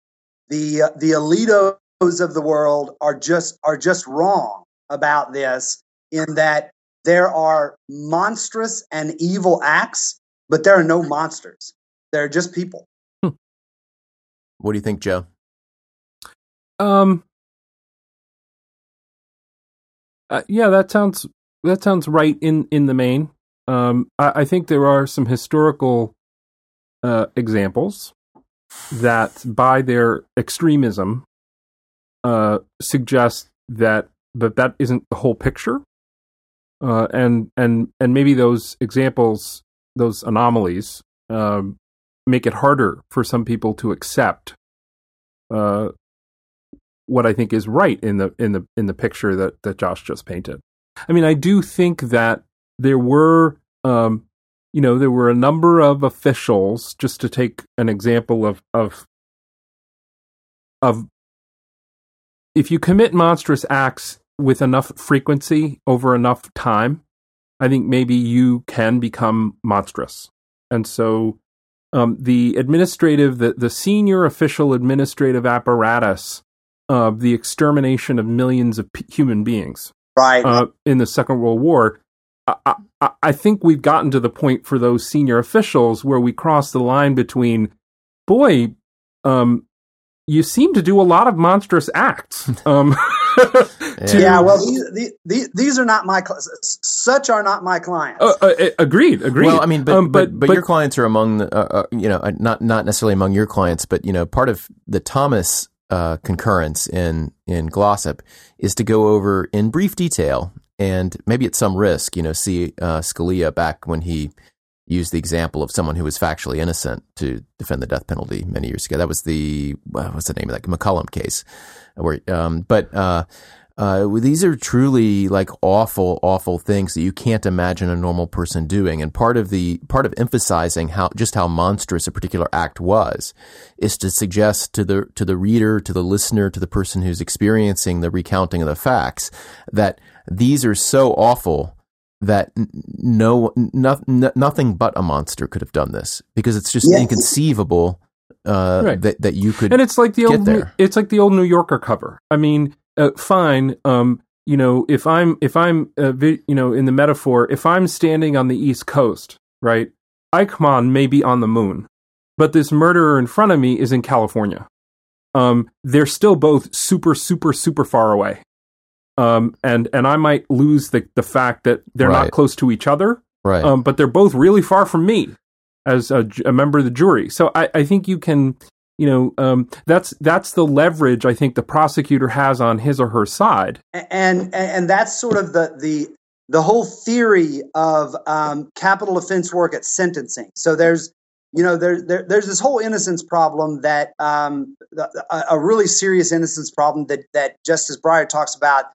the the Alitos of the world are just are just wrong about this in that there are monstrous and evil acts, but there are no monsters. They're just people. What do you think, Joe? Um. Uh, yeah, that sounds that sounds right in in the main. Um, I, I think there are some historical uh, examples that by their extremism uh, suggest that that that isn't the whole picture, uh, and and and maybe those examples, those anomalies, um, make it harder for some people to accept uh, what I think is right in the in the in the picture that that Josh just painted. I mean, I do think that there were um, you know, there were a number of officials, just to take an example of of of if you commit monstrous acts with enough frequency over enough time, I think maybe you can become monstrous. And so um, the administrative, the, the senior official administrative apparatus of the extermination of millions of p- human beings right. Uh, in the Second World War I, I, think we've gotten to the point for those senior officials where we cross the line between, boy, um, you seem to do a lot of monstrous acts. (laughs) Um, (laughs) to, yeah, well, these, these, these are not my such are not my clients. Uh, uh, agreed, agreed. Well, I mean, but um, but, but, but, your clients are among the, uh, uh you know, uh, not not necessarily among your clients, but you know, part of the Thomas uh, concurrence in in Glossip is to go over in brief detail and maybe at some risk, you know, see uh, Scalia back when he used the example of someone who was factually innocent to defend the death penalty many years ago. That was the what's the name of that McCollum case, where um, but uh, uh, these are truly like awful, awful things that you can't imagine a normal person doing. And part of the part of emphasizing how just how monstrous a particular act was is to suggest to the to the reader, to the listener, to the person who's experiencing the recounting of the facts that these are so awful that no, no, nothing but a monster could have done this because it's just yes. inconceivable uh, right. that that you could. And it's like the old, there. it's like the old New Yorker cover. I mean, uh, fine. Um, you know, if I'm if I'm uh, vi- you know in the metaphor, if I'm standing on the East Coast, right, Eichmann may be on the moon, but this murderer in front of me is in California. Um, they're still both super, super, super far away um, and and I might lose the the fact that they're right. not close to each other, right? Um, but they're both really far from me as a, a member of the jury. So I, I think you can, you know, um, that's that's the leverage I think the prosecutor has on his or her side, and and that's sort of the the the whole theory of um, capital offense work at sentencing. So there's you know there, there there's this whole innocence problem that um, a, a, really serious innocence problem that that Justice Breyer talks about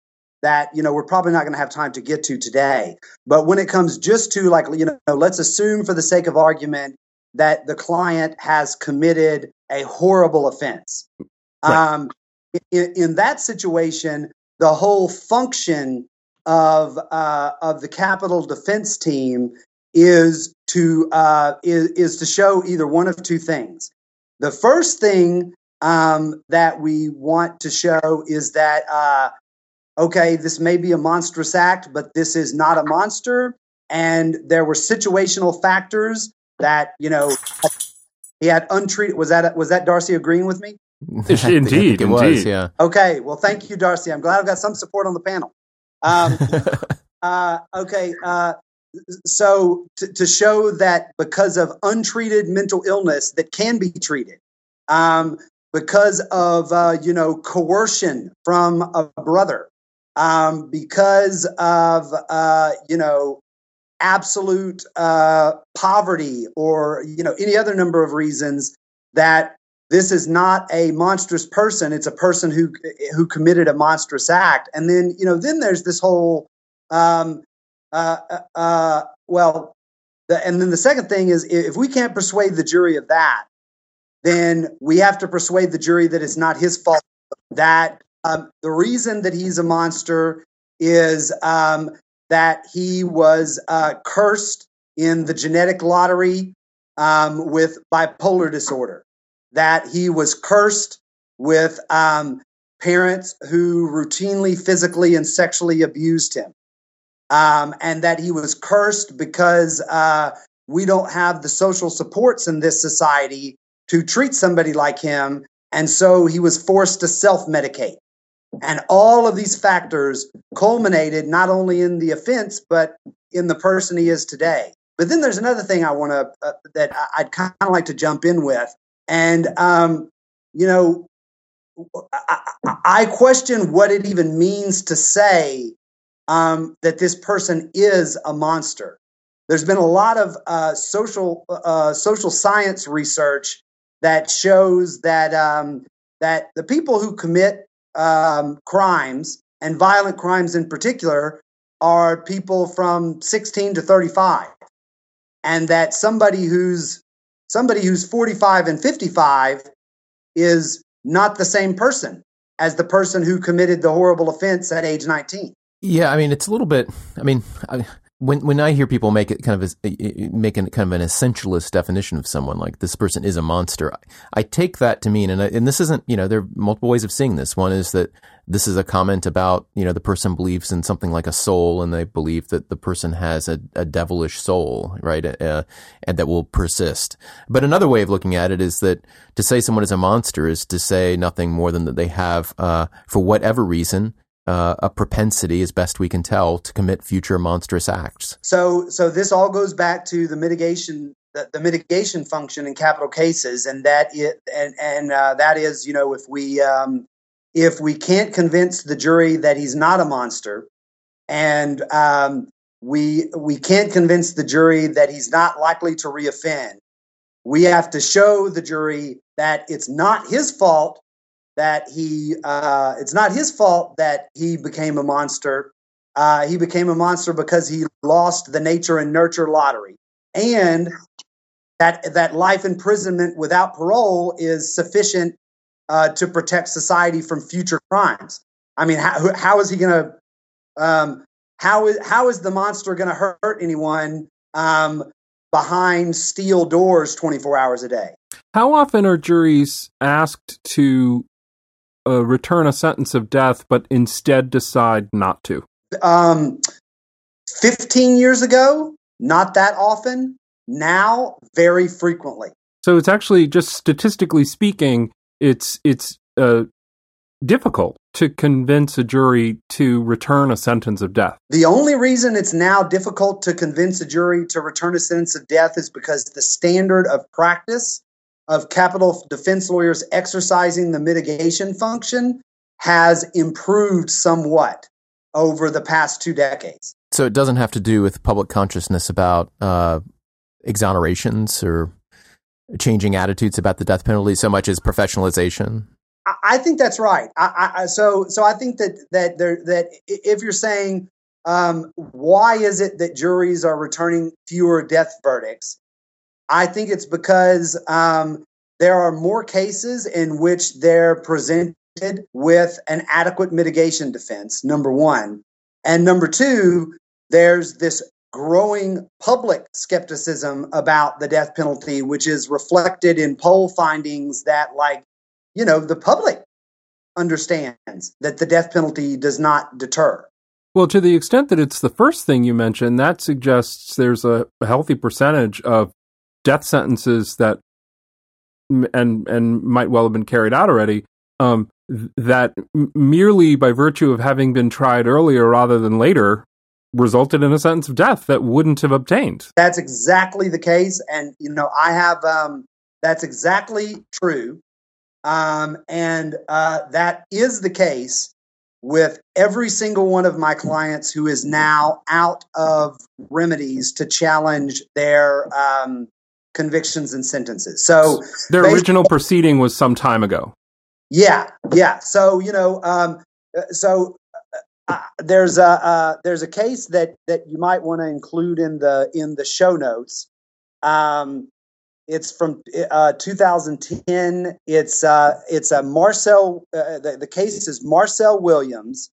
that you know we're probably not going to have time to get to today. But when it comes just to like you know let's assume for the sake of argument that the client has committed a horrible offense. Right. um, in, in, that situation the whole function of uh, of the capital defense team is to uh, is, is to show either one of two things. The first thing um, that we want to show is that uh, okay, this may be a monstrous act, but this is not a monster. And there were situational factors that, you know, he had untreated. Was that was that Darcy agreeing with me? (laughs) indeed, it was. Yeah. Okay. Well, thank you, Darcy. I'm glad I've got some support on the panel. Um, (laughs) uh, okay. Uh, so to, to, show that because of untreated mental illness that can be treated, um, because of uh, you know coercion from a brother, um, because of uh, you know absolute uh, poverty or you know any other number of reasons that this is not a monstrous person. It's a person who who committed a monstrous act. And then you know then there's this whole um, uh, uh, uh well the, and then the second thing is if we can't persuade the jury of that then we have to persuade the jury that it's not his fault that um, the reason that he's a monster is um, that he was uh, cursed in the genetic lottery um, with bipolar disorder, that he was cursed with um, parents who routinely physically and sexually abused him, um, and that he was cursed because uh, we don't have the social supports in this society to treat somebody like him. And so he was forced to self medicate. And all of these factors culminated not only in the offense, but in the person he is today. But then there's another thing I want to, uh, that I'd kind of like to jump in with. And, um, you know, I, I, question what it even means to say um, that this person is a monster. There's been a lot of uh, social uh, social science research that shows that um, that the people who commit um, crimes and violent crimes in particular are people from 16 to 35 and that somebody who's somebody who's 45 and 55 is not the same person as the person who committed the horrible offense at age 19 yeah i mean it's a little bit i mean I, when when I hear people make it kind of a, make kind of an essentialist definition of someone like this person is a monster, I, I take that to mean, and I, and this isn't you know there are multiple ways of seeing this. One is that this is a comment about you know the person believes in something like a soul, and they believe that the person has a, a devilish soul, right, uh, and that will persist. But another way of looking at it is that to say someone is a monster is to say nothing more than that they have, uh, for whatever reason, uh, a propensity, as best we can tell, to commit future monstrous acts. So, so this all goes back to the mitigation, the, the mitigation function in capital cases, and that it, and and uh, that is, you know, if we um, if we can't convince the jury that he's not a monster, and um, we we can't convince the jury that he's not likely to reoffend, we have to show the jury that it's not his fault that he uh, it's not his fault that he became a monster. Uh, he became a monster because he lost the nature and nurture lottery, and that that life imprisonment without parole is sufficient uh, to protect society from future crimes. I mean, how, how is he going to? Um, how is how is the monster going to hurt anyone um, behind steel doors twenty four hours a day? How often are juries asked to uh, return a sentence of death, but instead decide not to? Um, 15 years ago, not that often. Now, very frequently. So it's actually just statistically speaking, it's it's uh, difficult to convince a jury to return a sentence of death. The only reason it's now difficult to convince a jury to return a sentence of death is because the standard of practice of capital defense lawyers exercising the mitigation function has improved somewhat over the past two decades. So it doesn't have to do with public consciousness about uh, exonerations or changing attitudes about the death penalty so much as professionalization. I think that's right. I, I, so, so I think that that there, that if you're saying um, why is it that juries are returning fewer death verdicts, I think it's because um, there are more cases in which they're presented with an adequate mitigation defense, number one. And number two, there's this growing public skepticism about the death penalty, which is reflected in poll findings that, like, you know, the public understands that the death penalty does not deter. Well, to the extent that it's the first thing you mentioned, that suggests there's a healthy percentage of death sentences that and and might well have been carried out already. Um, that merely by virtue of having been tried earlier rather than later resulted in a sentence of death that wouldn't have obtained. That's exactly the case, and you know I have um, that's exactly true, um, and uh, that is the case with every single one of my clients who is now out of remedies to challenge their um, convictions and sentences. So their original proceeding was some time ago. Yeah, yeah. So you know, um, uh, so uh, uh, there's a uh, there's a case that that you might want to include in the in the show notes. Um, it's from uh, 2010. It's uh, it's a Marcel. The, the, case is Marcel Williams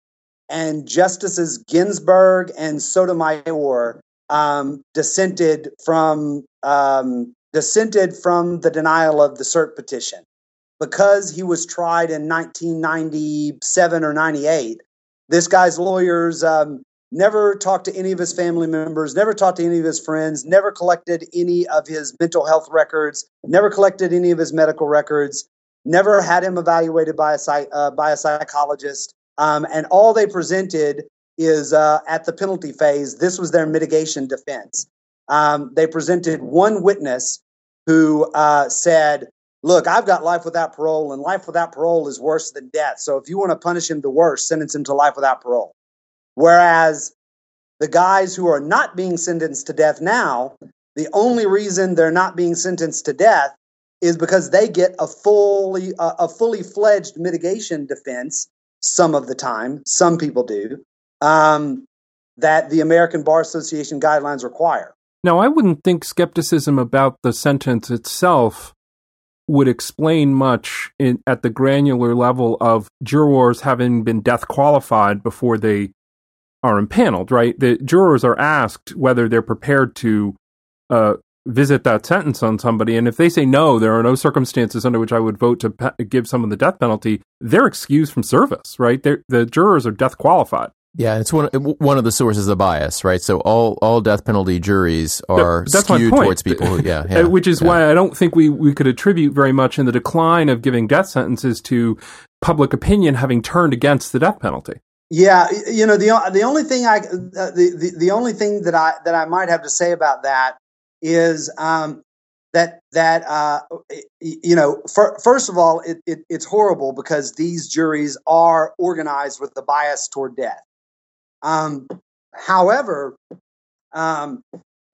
and Justices Ginsburg and Sotomayor um, dissented from um, dissented from the denial of the cert petition because he was tried in 1997 or 98. This guy's lawyers um, never talked to any of his family members, never talked to any of his friends, never collected any of his mental health records, never collected any of his medical records, never had him evaluated by a, uh, by a psychologist. Um, and all they presented is uh, at the penalty phase, this was their mitigation defense. Um, they presented one witness who uh, said, look, I've got life without parole, and life without parole is worse than death. So if you want to punish him the worst, sentence him to life without parole. Whereas the guys who are not being sentenced to death now, the only reason they're not being sentenced to death is because they get a fully uh, a fully fledged mitigation defense some of the time. Some people do um, that the American Bar Association guidelines require. Now, I wouldn't think skepticism about the sentence itself would explain much in, at the granular level of jurors having been death qualified before they are impaneled, right? The jurors are asked whether they're prepared to uh, visit that sentence on somebody. And if they say no, there are no circumstances under which I would vote to pe- give someone the death penalty, they're excused from service, right? They're, the jurors are death qualified. Yeah, it's one one of the sources of bias, right? So all all death penalty juries are That's skewed towards people. Who, yeah, (laughs) yeah, which is yeah. why I don't think we we could attribute very much in the decline of giving death sentences to public opinion having turned against the death penalty. Yeah, you know the the only thing I uh, the, the the only thing that I that I might have to say about that is um, that that uh, you know for, first of all it, it, it's horrible because these juries are organized with the bias toward death um, however, um,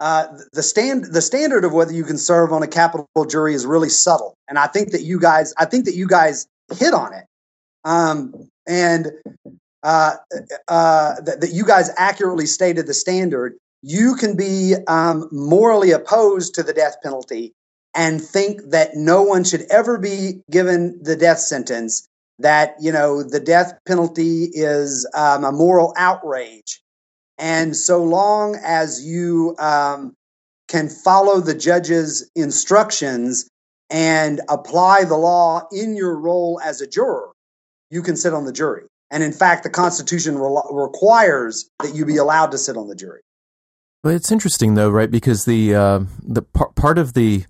uh, the stand the standard of whether you can serve on a capital jury is really subtle, and I think that you guys I think that you guys hit on it, um, and uh, uh, that, that, you guys accurately stated the standard. You can be um, morally opposed to the death penalty and think that no one should ever be given the death sentence that you know the death penalty is um, a moral outrage, and so long as you um, can follow the judge's instructions and apply the law in your role as a juror, you can sit on the jury. And in fact, the Constitution re- requires that you be allowed to sit on the jury. Well, it's interesting though, right? Because the uh, the par- part of the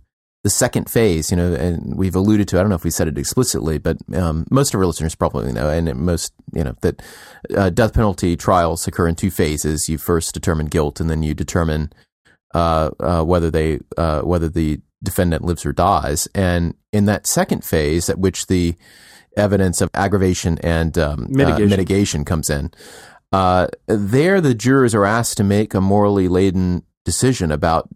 the second phase, you know, and we've alluded to, I don't know if we said it explicitly, but um, most of our listeners probably know, and most, you know, that uh, death penalty trials occur in two phases. You first determine guilt, and then you determine uh, uh, whether they uh, whether the defendant lives or dies. And in that second phase, at which the evidence of aggravation and um, uh, mitigation. mitigation. comes in, uh, there the jurors are asked to make a morally laden decision about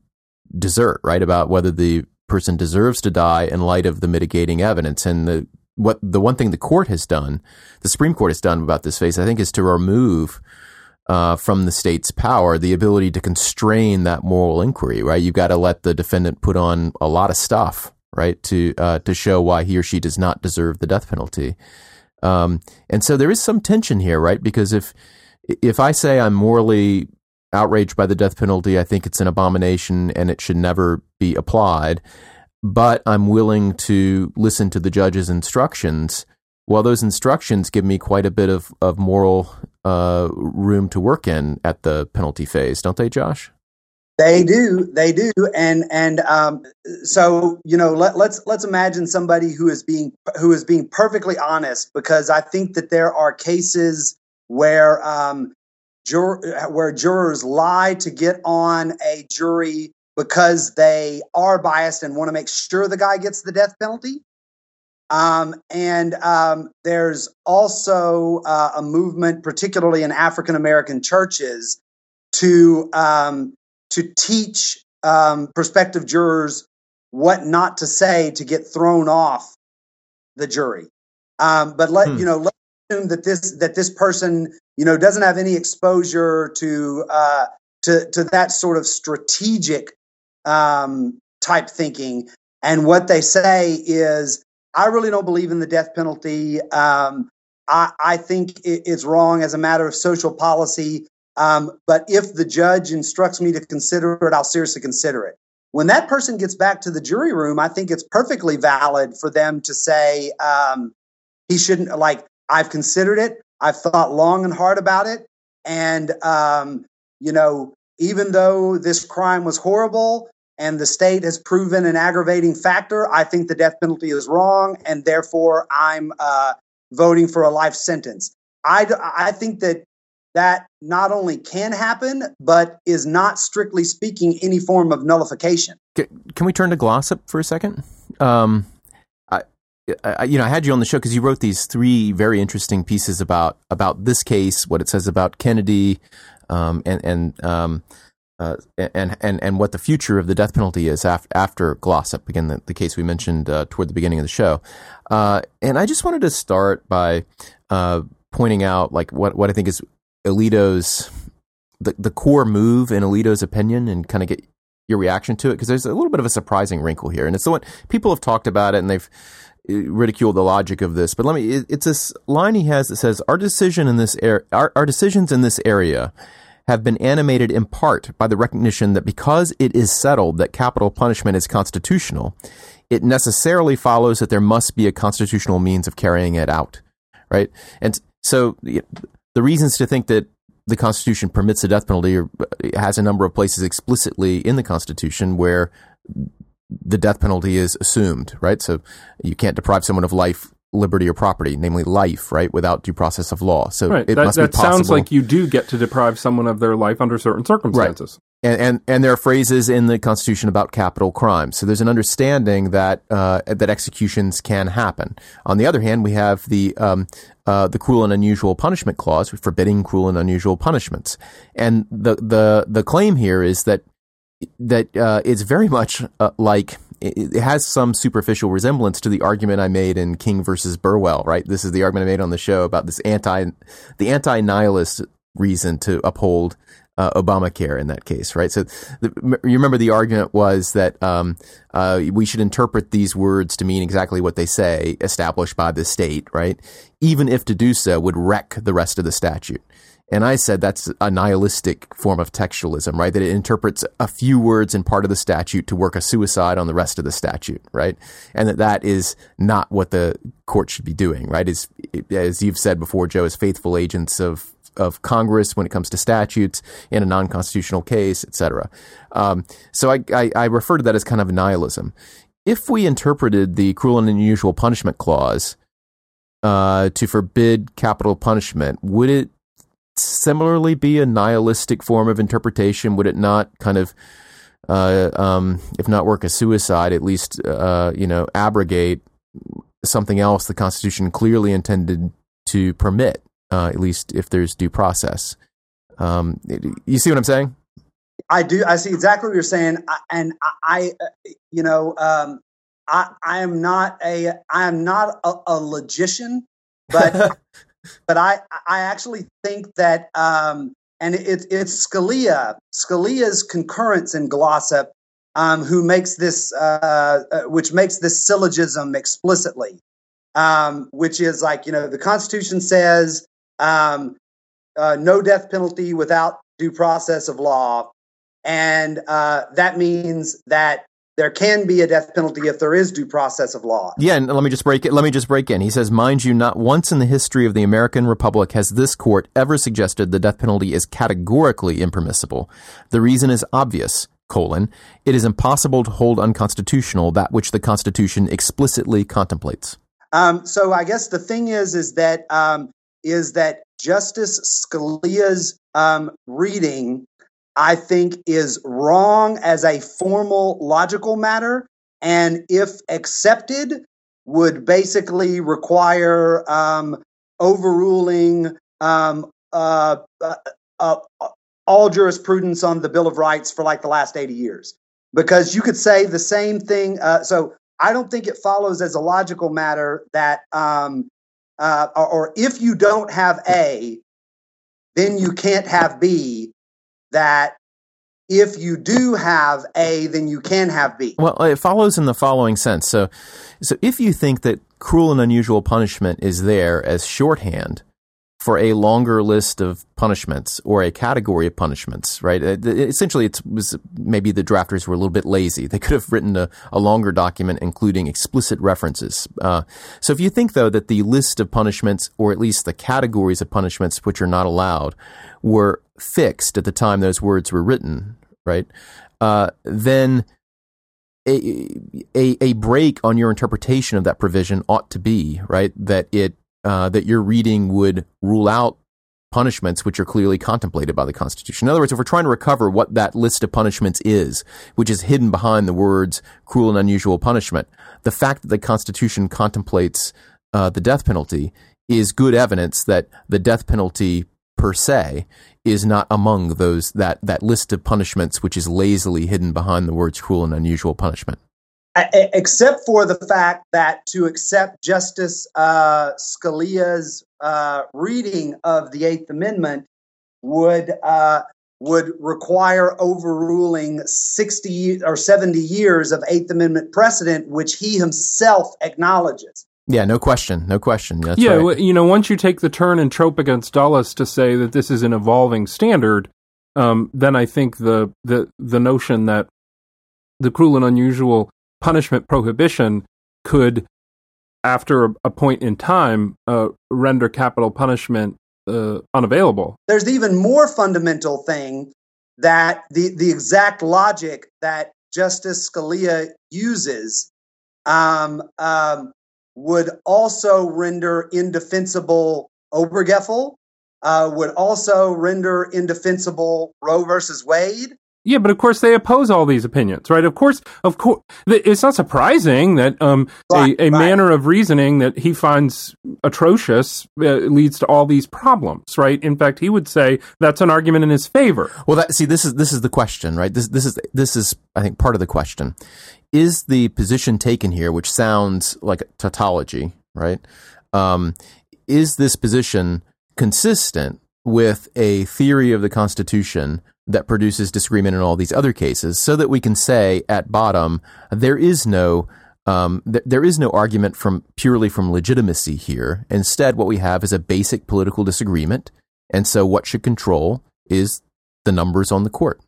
desert, right? About whether the person deserves to die in light of the mitigating evidence. And the what the one thing the court has done, the Supreme Court has done about this case, I think, is to remove uh, from the state's power the ability to constrain that moral inquiry. Right, you've got to let the defendant put on a lot of stuff, right, to uh, to show why he or she does not deserve the death penalty. Um, and so there is some tension here, right? Because if if I say I'm morally outraged by the death penalty. I think it's an abomination and it should never be applied. But I'm willing to listen to the judge's instructions. Well, those instructions give me quite a bit of, of moral uh, room to work in at the penalty phase, don't they, Josh? They do, they do, and and um, so you know, let, let's let's imagine somebody who is being who is being perfectly honest, because I think that there are cases where um, jur- where jurors lie to get on a jury because they are biased and want to make sure the guy gets the death penalty. Um, and um, there's also uh, a movement, particularly in African American churches, to um, to teach um, prospective jurors what not to say to get thrown off the jury. Um, but let hmm. you know, let's assume that this that this person you know doesn't have any exposure to uh, to to that sort of strategic um, type thinking, and what they say is I really don't believe in the death penalty. Um, I, I, think it, it's wrong as a matter of social policy. Um, but if the judge instructs me to consider it, I'll seriously consider it. When that person gets back to the jury room, I think it's perfectly valid for them to say um, he shouldn't. Like I've considered it. I've thought long and hard about it, and um, you know, even though this crime was horrible, and the state has proven an aggravating factor, I think the death penalty is wrong, and therefore I'm uh, voting for a life sentence. I, I think that that not only can happen, but is not strictly speaking any form of nullification. Can we turn to Glossip for a second? Um, I, you know, I had you on the show because you wrote these three very interesting pieces about about this case, what it says about Kennedy, um, and and um, uh, and and and what the future of the death penalty is after, after Glossip, again, the, the case we mentioned uh, toward the beginning of the show. Uh, and I just wanted to start by uh, pointing out like what what I think is Alito's the the core move in Alito's opinion, and kind of get your reaction to it because there's a little bit of a surprising wrinkle here, and it's the one people have talked about it and they've uh, ridiculed the logic of this. But let me, it, it's this line he has that says, "Our decision in this area, our, our decisions in this area." have been animated in part by the recognition that because it is settled that capital punishment is constitutional, it necessarily follows that there must be a constitutional means of carrying it out, right? And so the reasons to think that the Constitution permits the death penalty or has a number of places explicitly in the Constitution where the death penalty is assumed, right? So you can't deprive someone of life liberty or property, namely life, right, without due process of law. So right. it that, must that be possible. sounds like you do get to deprive someone of their life under certain circumstances. Right. And, and and there are phrases in the Constitution about capital crimes. So there's an understanding that uh, that executions can happen. On the other hand, we have the um, uh, the cruel and unusual punishment clause forbidding cruel and unusual punishments. And the the the claim here is that that uh, it's very much uh, like it, has some superficial resemblance to the argument I made in King versus Burwell, right? This is the argument I made on the show about this anti, the anti-nihilist reason to uphold uh, Obamacare in that case, right? So the, you remember the argument was that um, uh, we should interpret these words to mean exactly what they say, established by the state, right? Even if to do so would wreck the rest of the statute. And I said that's a nihilistic form of textualism, right? That it interprets a few words in part of the statute to work a suicide on the rest of the statute, right? And that that is not what the court should be doing, right? Is as you've said before, Joe, as faithful agents of of Congress when it comes to statutes in a non-constitutional case, et cetera. Um, so I, I, I refer to that as kind of nihilism. If we interpreted the cruel and unusual punishment clause uh, to forbid capital punishment, would it similarly be a nihilistic form of interpretation? Would it not kind of, uh, um, if not work a suicide, at least uh, you know abrogate something else the Constitution clearly intended to permit, uh, at least if there's due process? Um, you see what I'm saying? I do. I see exactly what you're saying, and I, I you know, um, I, I am not a, I am not a, a logician, but (laughs) but I I actually think that um, and it's it's Scalia Scalia's concurrence in Glossip um, who makes this uh, uh, which makes this syllogism explicitly, um, which is like you know the Constitution says um, uh, no death penalty without due process of law, and uh, that means that there can be a death penalty if there is due process of law. Yeah, and let me just break it. Let me just break in. He says, mind you, not once in the history of the American Republic has this court ever suggested the death penalty is categorically impermissible. The reason is obvious. Colon, it is impossible to hold unconstitutional that which the Constitution explicitly contemplates. Um, so I guess the thing is, is that um, is that Justice Scalia's um, reading, I think, is wrong as a formal logical matter, and if accepted, would basically require um, overruling um, uh, uh, uh, all jurisprudence on the Bill of Rights for like the last 80 years. Because you could say the same thing. Uh, so I don't think it follows as a logical matter that, um, uh, or if you don't have A, then you can't have B. That if you do have A, then you can have B. Well, it follows in the following sense. So, so if you think that cruel and unusual punishment is there as shorthand for a longer list of punishments or a category of punishments, right? Uh, essentially, it was maybe the drafters were a little bit lazy. They could have written a, a longer document including explicit references. Uh, so if you think, though, that the list of punishments, or at least the categories of punishments which are not allowed, were fixed at the time those words were written, right? Uh, then a, a, a break on your interpretation of that provision ought to be, right? That it uh, that your reading would rule out punishments which are clearly contemplated by the Constitution. In other words, if we're trying to recover what that list of punishments is, which is hidden behind the words cruel and unusual punishment, the fact that the Constitution contemplates uh, the death penalty is good evidence that the death penalty per se is not among those that that list of punishments which is lazily hidden behind the words cruel and unusual punishment except for the fact that to accept Justice uh, Scalia's uh, reading of the Eighth Amendment would uh, would require overruling sixty or seventy years of Eighth Amendment precedent, which he himself acknowledges. Yeah, no question, no question. That's yeah, right. you know, once you take the turn and Trop against Dulles to say that this is an evolving standard, um, then I think the the the notion that the cruel and unusual punishment prohibition could, after a, point in time, uh, render capital punishment uh, unavailable. There's the even more fundamental thing that the the exact logic that Justice Scalia uses um, um, would also render indefensible Obergefell, uh, would also render indefensible Roe versus Wade, yeah, but of course they oppose all these opinions, right? Of course, of course, it's not surprising that um, right, a, a right. manner of reasoning that he finds atrocious uh, leads to all these problems, right? In fact, he would say that's an argument in his favor. Well, that, see, this is this is the question, right? This this is this is I think part of the question is the position taken here, which sounds like a tautology, right? Um, is this position consistent with a theory of the Constitution? That produces disagreement in all these other cases, so that we can say at bottom there is no um, th- there is no argument from purely from legitimacy here. Instead, what we have is a basic political disagreement, and so what should control is the numbers on the court.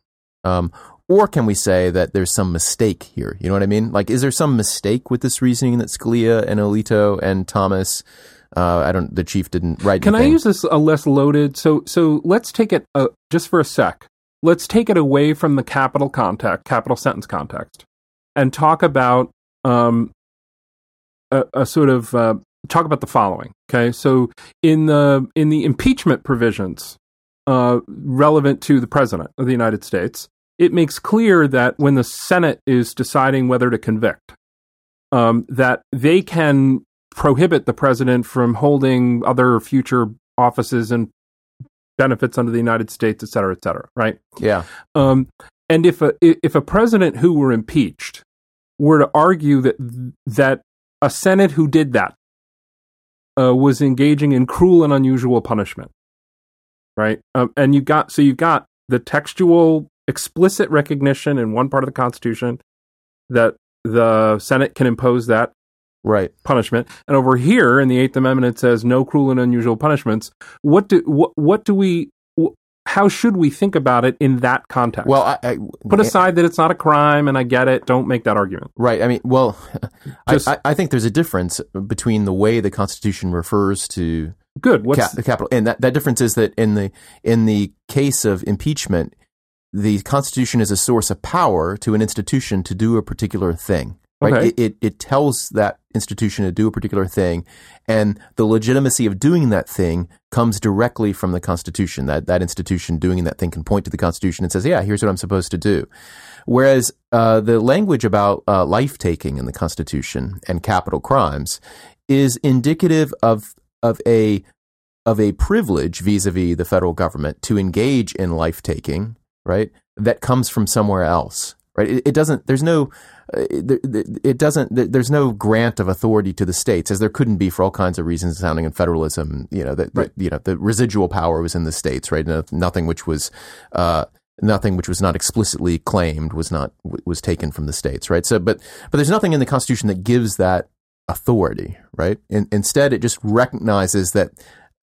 Um, or can we say that there's some mistake here? You know what I mean? Like, is there some mistake with this reasoning that Scalia and Alito and Thomas uh, I don't. The chief didn't write. Can anything. I use this a less loaded? So, so let's take it uh, just for a sec let's take it away from the capital context, capital sentence context, and talk about um, a, a, sort of uh, talk about the following. Okay, so in the in the impeachment provisions uh, relevant to the president of the United States, it makes clear that when the Senate is deciding whether to convict, um, that they can prohibit the president from holding other future offices and benefits under the United States, et cetera, et cetera, right? Yeah. Um, and if a if a president who were impeached were to argue that that a Senate who did that uh, was engaging in cruel and unusual punishment, right? Um, and you got so you've got the textual explicit recognition in one part of the Constitution that the Senate can impose that right punishment and over here in the eighth amendment it says no cruel and unusual punishments what do what, what do we how should we think about it in that context? Well, I, I, put aside that it's not a crime, and I get it. Don't make that argument. Right. I mean, well, (laughs) Just, I, I, think there's a difference between the way the Constitution refers to good what's ca- the capital, and that, that difference is that in the in the case of impeachment, the Constitution is a source of power to an institution to do a particular thing. Right? Okay. It, it, it tells that institution to do a particular thing, and the legitimacy of doing that thing comes directly from the Constitution. That that institution doing that thing can point to the Constitution and says, "Yeah, here's what I'm supposed to do." Whereas uh, the language about uh, life taking in the Constitution and capital crimes is indicative of of a of a privilege vis-a-vis the federal government to engage in life taking, right? That comes from somewhere else, right? It, it doesn't. There's no it doesn't there's no grant of authority to the states as there couldn't be for all kinds of reasons sounding in federalism you know that right. you know the residual power was in the states right? Nothing which was uh, nothing which was not explicitly claimed was not was taken from the states right? So but but there's nothing in the constitution that gives that authority right? In, instead it just recognizes that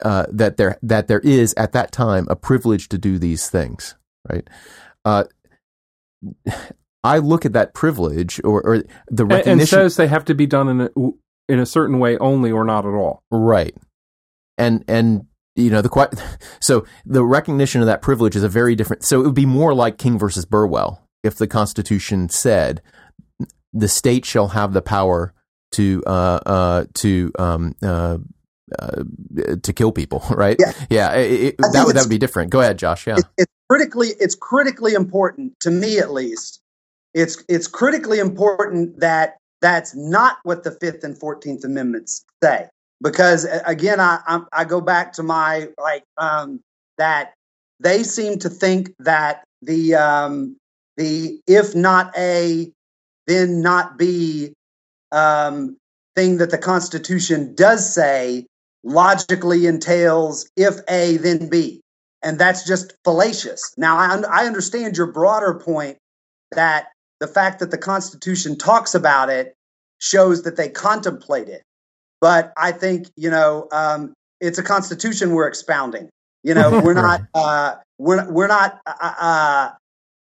uh, that there that there is at that time a privilege to do these things right? Uh, I look at that privilege or, or the recognition and says they have to be done in a, in a certain way only or not at all. Right. And and you know the (laughs) so the recognition of that privilege is a very different. So it would be more like King versus Burwell if the Constitution said the state shall have the power to uh, uh, to um, uh, uh, to kill people, (laughs) right? Yeah, yeah. It, it, that would that would be different. Go ahead, Josh. Yeah, it, it's critically it's critically important to me at least it's it's critically important that that's not what the Fifth and Fourteenth Amendments say, because again, I I, I go back to my like um, that they seem to think that the um, the if not A, then not B um, thing that the Constitution does say logically entails if A, then B. And that's just fallacious. Now, I, I understand your broader point that the fact that the Constitution talks about it shows that they contemplate it. But I think you know um, it's a Constitution we're expounding. You know, we're not (laughs) uh, we're we're not. Uh, uh,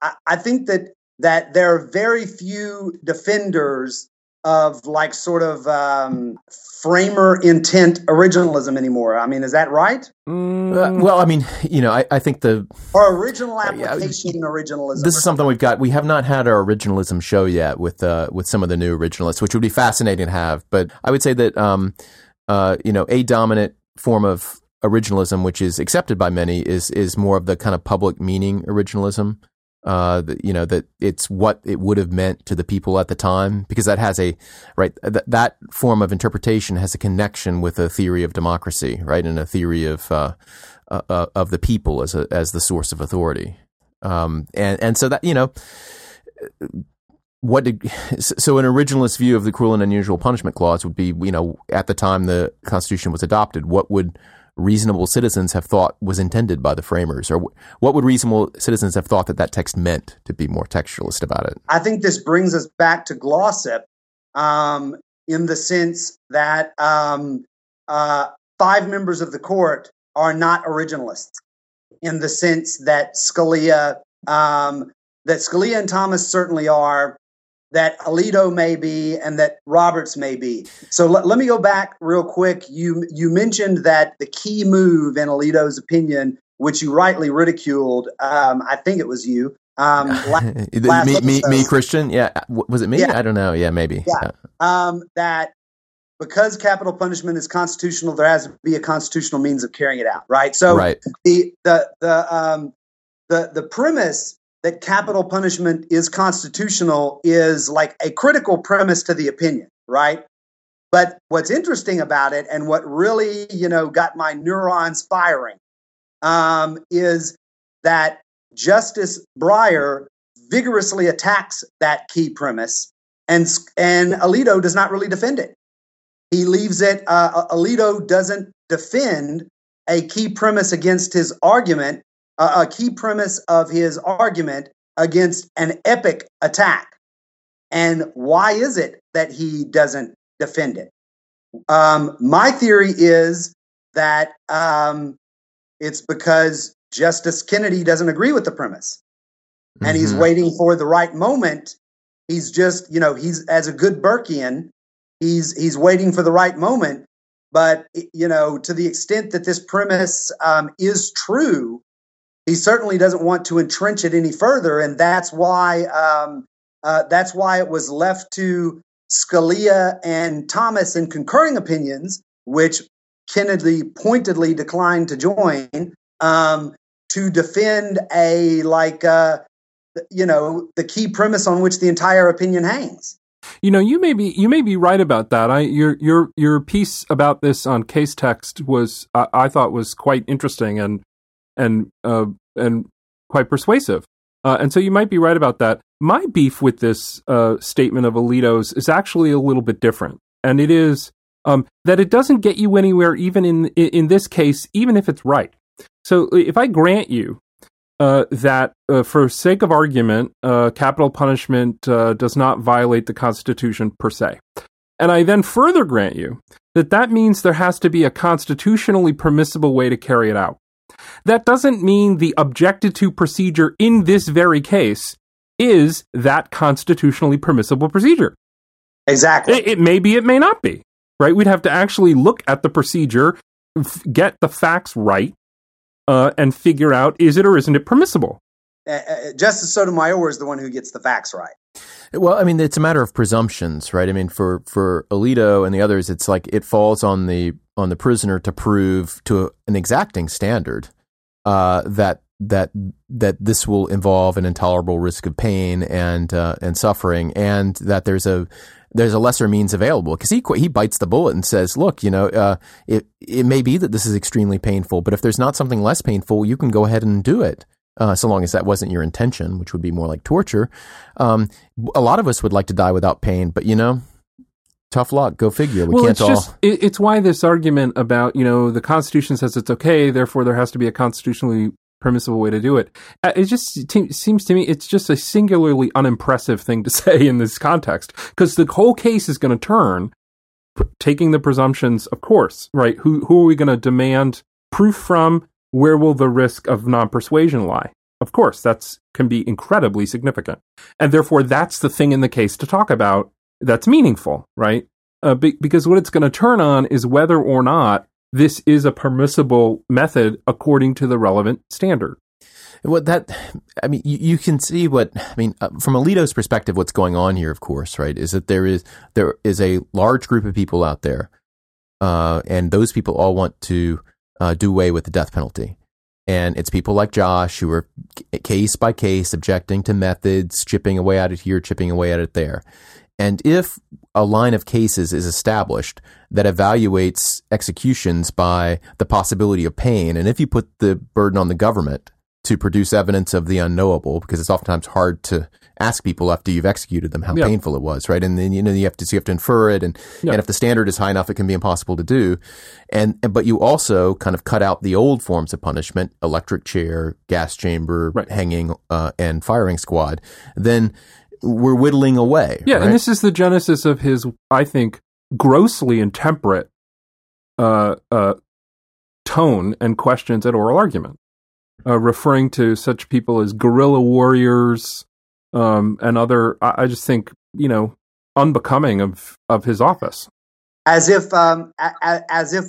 I, I think that that there are very few defenders of like sort of um, framer intent originalism anymore. I mean, is that right? Mm. Uh, well, I mean, you know, I, I think the or original application uh, originalism. This is something we've got. We have not had our originalism show yet with uh, with some of the new originalists, which would be fascinating to have. But I would say that um, uh, you know, a dominant form of originalism, which is accepted by many, is is more of the kind of public meaning originalism uh, you know that it's what it would have meant to the people at the time because that has a right th- that form of interpretation has a connection with a theory of democracy right and a theory of uh, uh, uh, of the people as a as the source of authority. Um, and and so that you know what did so an originalist view of the cruel and unusual punishment clause would be you know at the time the constitution was adopted what would reasonable citizens have thought was intended by the framers? Or what would reasonable citizens have thought that that text meant to be more textualist about it? I think this brings us back to Glossip um, in the sense that um, uh, five members of the court are not originalists in the sense that Scalia, um, that Scalia and Thomas certainly are, that Alito may be and that Roberts may be. So let, let me go back real quick. You you mentioned that the key move in Alito's opinion, which you rightly ridiculed, um, I think it was you. Um, (laughs) last, last me, me, me, Christian. Yeah, was it me? Yeah. I don't know. Yeah, maybe. Yeah. yeah. Um, that because capital punishment is constitutional, there has to be a constitutional means of carrying it out. Right. So right. the the the um, the the premise that capital punishment is constitutional is like a critical premise to the opinion, right? But what's interesting about it and what really, you know, got my neurons firing um, is that Justice Breyer vigorously attacks that key premise, and and Alito does not really defend it. He leaves it. Uh, Alito doesn't defend a key premise against his argument a, a key premise of his argument against an epic attack. And why is it that he doesn't defend it? Um, my theory is that um, it's because Justice Kennedy doesn't agree with the premise. And mm-hmm. he's waiting for the right moment. He's just, you know, he's as a good Burkean, he's he's waiting for the right moment. But you know, to the extent that this premise um, is true, he certainly doesn't want to entrench it any further, and that's why um, uh, that's why it was left to Scalia and Thomas in concurring opinions, which Kennedy pointedly declined to join, um, to defend a like uh, you know the key premise on which the entire opinion hangs. You know, you may be you may be right about that. I your your your piece about this on Casetext was I, I thought was quite interesting and and uh, and quite persuasive. Uh, and so you might be right about that. My beef with this uh, statement of Alito's is actually a little bit different, and it is um, that it doesn't get you anywhere, even in in this case, even if it's right. So if I grant you uh, that, uh, for sake of argument, uh, capital punishment uh, does not violate the Constitution per se, and I then further grant you that that means there has to be a constitutionally permissible way to carry it out. That doesn't mean the objected to procedure in this very case is that constitutionally permissible procedure. Exactly. It, it may be, it may not be, right? We'd have to actually look at the procedure, f- get the facts right, uh, and figure out is it or isn't it permissible. Uh, uh, Justice Sotomayor is the one who gets the facts right. Well, I mean, it's a matter of presumptions, right? I mean, for for Alito and the others, it's like it falls on the on the prisoner to prove to an exacting standard uh, that that that this will involve an intolerable risk of pain and uh, and suffering, and that there's a there's a lesser means available because he he bites the bullet and says, "Look, you know, uh, it it may be that this is extremely painful, but if there's not something less painful, you can go ahead and do it." Uh, so long as that wasn't your intention, which would be more like torture. Um, a lot of us would like to die without pain, but you know, tough luck. Go figure. We well, can't it's all. Just, it's why this argument about you know the Constitution says it's okay, therefore there has to be a constitutionally permissible way to do it. Uh, it just seems to me it's just a singularly unimpressive thing to (laughs) say in this context because the whole case is going to turn taking the presumptions, of course, right? Who who are we going to demand proof from? Where will the risk of non-persuasion lie? Of course, that's can be incredibly significant, and therefore that's the thing in the case to talk about that's meaningful, right? Uh, be- because what it's going to turn on is whether or not this is a permissible method according to the relevant standard. What that, I mean, you, you, can see what I mean uh, from Alito's perspective. What's going on here, of course, right, is that there is there is a large group of people out there, uh, and those people all want to uh, do away with the death penalty. And it's people like Josh who are case by case objecting to methods, chipping away at it here, chipping away at it there. And if a line of cases is established that evaluates executions by the possibility of pain, and if you put the burden on the government to produce evidence of the unknowable, because it's oftentimes hard to ask people after you've executed them how yep. painful it was, right? And then you know you have to so you have to infer it, and yep. and if the standard is high enough, it can be impossible to do. And, and but you also kind of cut out the old forms of punishment: electric chair, gas chamber, right. hanging, uh, and firing squad. Then we're whittling away. Yeah, right? and this is the genesis of his, I think, grossly intemperate uh, uh, tone and questions at oral argument, uh, referring to such people as guerrilla warriors um, and other. I, I, just think you know unbecoming of of his office. As if, um, a, as if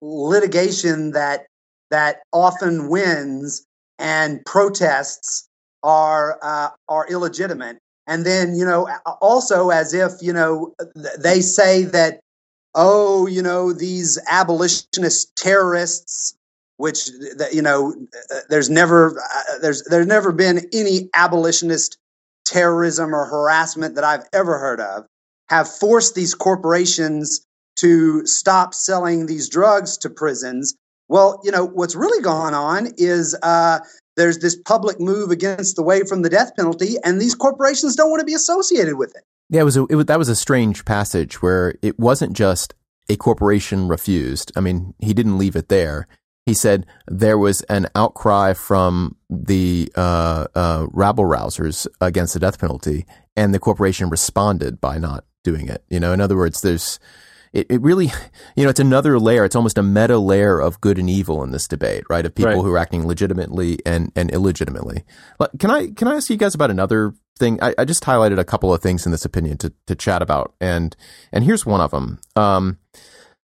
litigation that that often wins and protests are uh, are illegitimate and then, you know, also as if, you know, they say that, oh, you know, these abolitionist terrorists, which, you know, there's never, uh, there's, there's never been any abolitionist terrorism or harassment that I've ever heard of, have forced these corporations to stop selling these drugs to prisons. Well, you know, what's really gone on is uh, there's this public move against the way from the death penalty, and these corporations don't want to be associated with it. Yeah, it was, a, it was that was a strange passage where it wasn't just a corporation refused. I mean, he didn't leave it there. He said there was an outcry from the uh, uh, rabble rousers against the death penalty, and the corporation responded by not doing it. You know, in other words, there's it, it really, you know, it's another layer. It's almost a meta layer of good and evil in this debate, right? Of people Right. who are acting legitimately and, and illegitimately. But Can I can I ask you guys about another thing? I, I just highlighted a couple of things in this opinion to, to chat about, and and here's one of them. Um,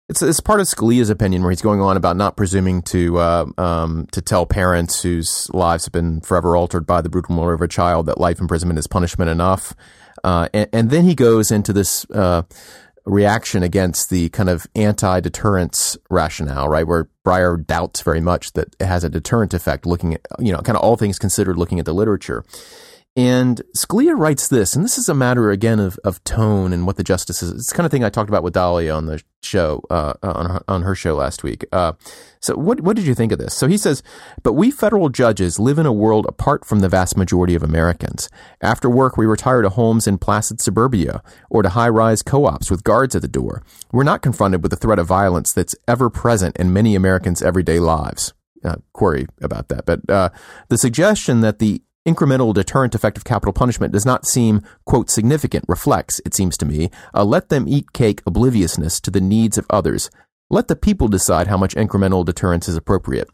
it's it's part of Scalia's opinion where he's going on about not presuming to uh, um, to tell parents whose lives have been forever altered by the brutal murder of a child that life imprisonment is punishment enough, uh, and, and then he goes into this. Uh, reaction against the kind of anti-deterrence rationale, right? Where Breyer doubts very much that it has a deterrent effect looking at, you know, kind of all things considered looking at the literature. And Scalia writes this, and this is a matter again of, of tone and what the justices. It's the kind of thing I talked about with Dahlia on the show uh, on her, on her show last week. Uh, so what what did you think of this? So he says, but we federal judges live in a world apart from the vast majority of Americans. After work, we retire to homes in placid suburbia or to high rise co ops with guards at the door. We're not confronted with the threat of violence that's ever present in many Americans' everyday lives. Uh, query about that, but uh, the suggestion that the incremental deterrent effect of capital punishment does not seem, quote, significant, reflects, it seems to me, a let them eat cake obliviousness to the needs of others. Let the people decide how much incremental deterrence is appropriate.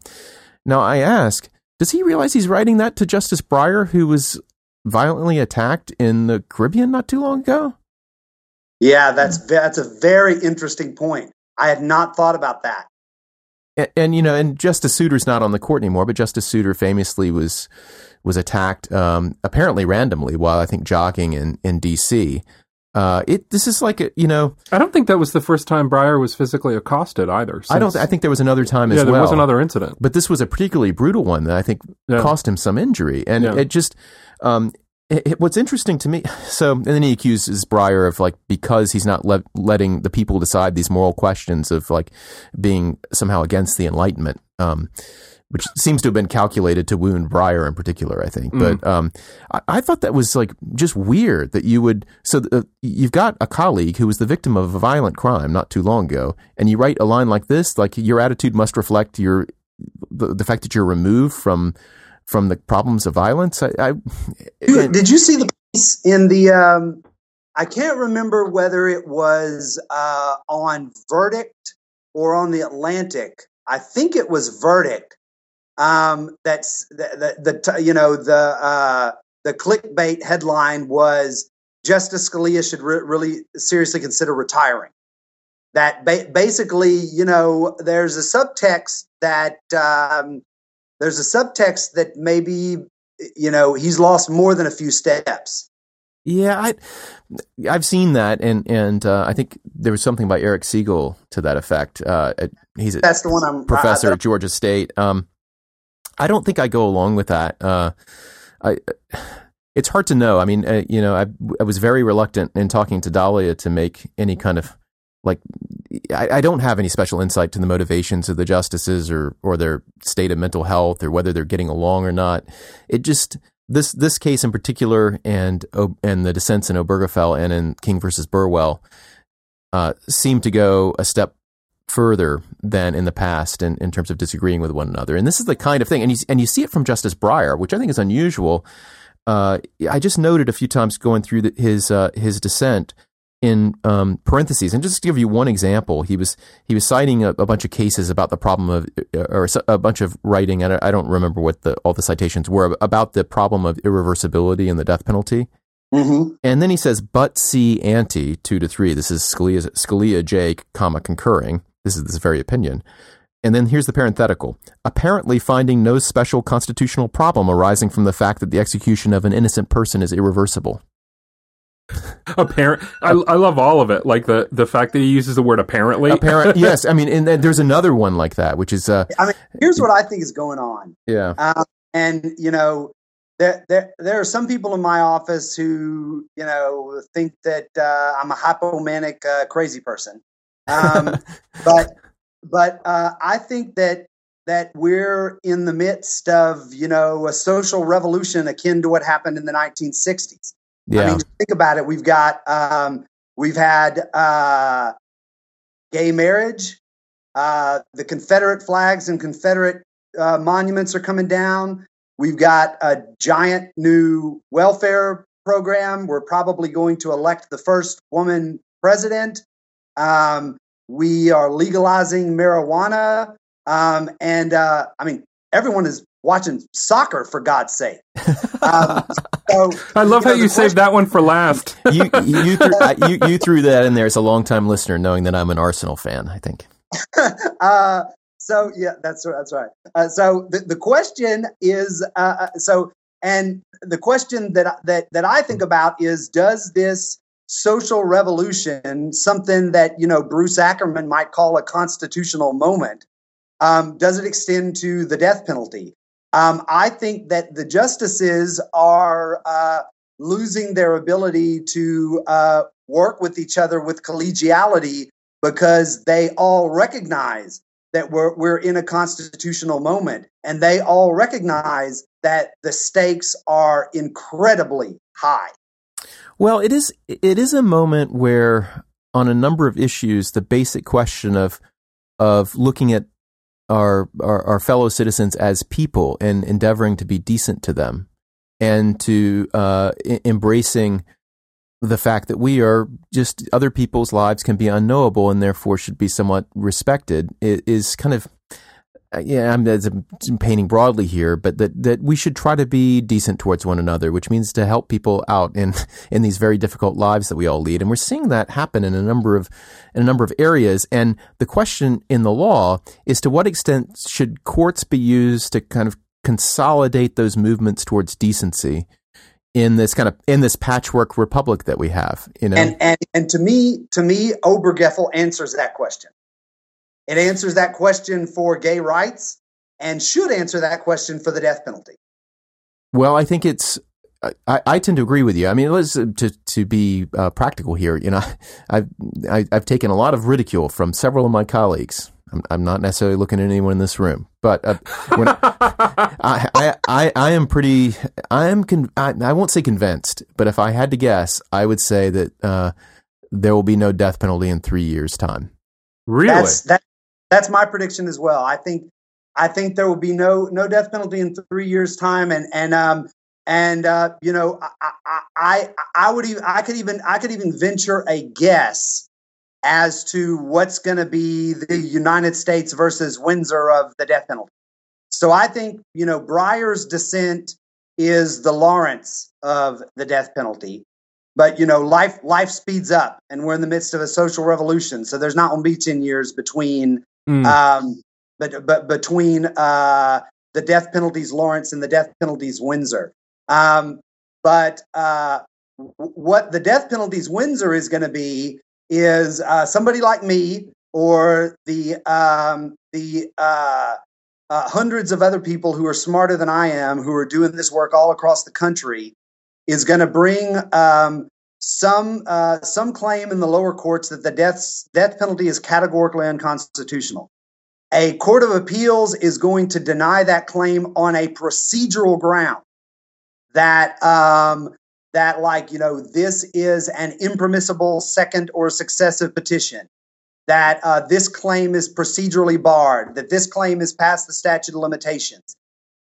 Now, I ask, does he realize he's writing that to Justice Breyer, who was violently attacked in the Caribbean not too long ago? Yeah, that's that's a very interesting point. I had not thought about that. And, and you know, and Justice Souter's not on the court anymore, but Justice Souter famously was was attacked um, apparently randomly while I think jogging in in D.C. Uh, it this is like a, you know I don't think that was the first time Breyer was physically accosted either. I don't since- I think there was another time as well. yeah, there well. was another incident. but this was a particularly brutal one that I think Yeah. cost him some injury, and Yeah. it just. Um, it, it- what's interesting to me, (sighs) so and then he accuses Breyer of like because he's not le- letting the people decide these moral questions of like being somehow against the Enlightenment, um, which seems to have been calculated to wound Breyer in particular, I think. But um, I, I thought that was like just weird that you would. So uh, you've got a colleague who was the victim of a violent crime not too long ago, and you write a line like this, like your attitude must reflect your the, the fact that you're removed from from the problems of violence. I, I Dude, Did you see the piece in the? Um, I can't remember whether it was uh, on Verdict or on the Atlantic. I think it was Verdict. Um, that's the, the, the you know the uh, the clickbait headline was Justice Scalia should re- really seriously consider retiring. That ba- basically, you know, there's a subtext that um, there's a subtext that maybe you know he's lost more than a few steps. Yeah, I, I've seen that, and and uh, I think there was something by Eric Segall to that effect. Uh, he's a That's the one I'm professor I- at Georgia State. Um, I don't think I go along with that. Uh, I, it's hard to know. I mean, uh, you know, I, I was very reluctant in talking to Dahlia to make any kind of like. I, I don't have any special insight to the motivations of the justices or or their state of mental health or whether they're getting along or not. It just this this case in particular and and the dissents in Obergefell and in King versus Burwell uh, seem to go a step further than in the past in, in terms of disagreeing with one another. And this is the kind of thing, and you, and you see it from Justice Breyer, which I think is unusual. Uh, I just noted a few times going through the, his uh, his dissent in um, parentheses, and just to give you one example, he was he was citing a, a bunch of cases about the problem of, or a bunch of writing, and I don't remember what the all the citations were about the problem of irreversibility in the death penalty. Mhm. And then he says, but see ante, two to three. This is Scalia, Scalia J, comma, concurring. This is this very opinion. And then here's the parenthetical. Apparently finding no special constitutional problem arising from the fact that the execution of an innocent person is irreversible. (laughs) Apparent. I, I love all of it. Like the the fact that he uses the word apparently. Apparent, (laughs) yes. I mean, and then there's another one like that, which is, uh, I mean, here's what I think is going on. yeah, Um, and you know, there, there there are some people in my office who you know think that uh, I'm a hypomanic uh, crazy person. Um, (laughs) but but uh, I think that that we're in the midst of you know a social revolution akin to what happened in the 1960s. Yeah, I mean, think about it. We've got um, we've had uh, gay marriage. Uh, the Confederate flags and Confederate uh, monuments are coming down. We've got a giant new welfare program. We're probably going to elect the first woman president. Um, we are legalizing marijuana. Um, and uh, I mean, everyone is watching soccer for God's sake. (laughs) Um, so, I love you know, how you saved that one for last. (laughs) you, you, threw, (laughs) you, you, threw that in there as a longtime listener, knowing that I'm an Arsenal fan, I think. uh, so, yeah, that's, that's right. Uh, so the, the question is uh, uh, so, and the question that, that, that I think about is does this social revolution, something that, you know, Bruce Ackerman might call a constitutional moment, um, does it extend to the death penalty? Um, I think that the justices are uh, losing their ability to uh, work with each other with collegiality because they all recognize that we're, we're in a constitutional moment and they all recognize that the stakes are incredibly high. Well, it is it is a moment where on a number of issues the basic question of of looking at our, our, our fellow citizens as people and endeavoring to be decent to them and to uh, I- embracing the fact that we are just other people's lives can be unknowable and therefore should be somewhat respected is kind of Uh, yeah, I'm, I'm, painting broadly here, but that, that we should try to be decent towards one another, which means to help people out in (laughs) in these very difficult lives that we all lead. And we're seeing that happen in a number of in a number of areas. And the question in the law is to what extent should courts be used to kind of consolidate those movements towards decency in this kind of in this patchwork republic that we have, you know. And and, and to me, to me, Obergefell answers that question. It answers that question for gay rights and should answer that question for the death penalty. Well, I think it's. I, I tend to agree with you. I mean, let's to to be uh, practical here. You know, (laughs) I've I, have i have taken a lot of ridicule from several of my colleagues. I'm, I'm not necessarily looking at anyone in this room, but uh, when I, I, I I am pretty. I am. Con- I, I won't say convinced, but if I had to guess, I would say that uh, there will be no death penalty in three years' time. Really? That's, that, that's my prediction as well. I think I think there will be no no death penalty in three years' time, and and um and uh, you know I, I I I would even I could even I could even venture a guess as to what's going to be the United States versus Windsor of the death penalty. So I think you know Breyer's dissent is the Lawrence of the death penalty. But you know, life life speeds up, and we're in the midst of a social revolution. So there's not going to be ten years between Mm. Um, but but between uh, the death penalties Lawrence and the death penalties Windsor. Um, but uh, what the death penalties Windsor is going to be is uh, somebody like me or the um, the uh, uh, hundreds of other people who are smarter than I am, who are doing this work all across the country, is going to bring um, some uh, some claim in the lower courts that the death death penalty is categorically unconstitutional. A court of appeals is going to deny that claim on a procedural ground that um, that like you know this is an impermissible second or successive petition that uh, this claim is procedurally barred that this claim is past the statute of limitations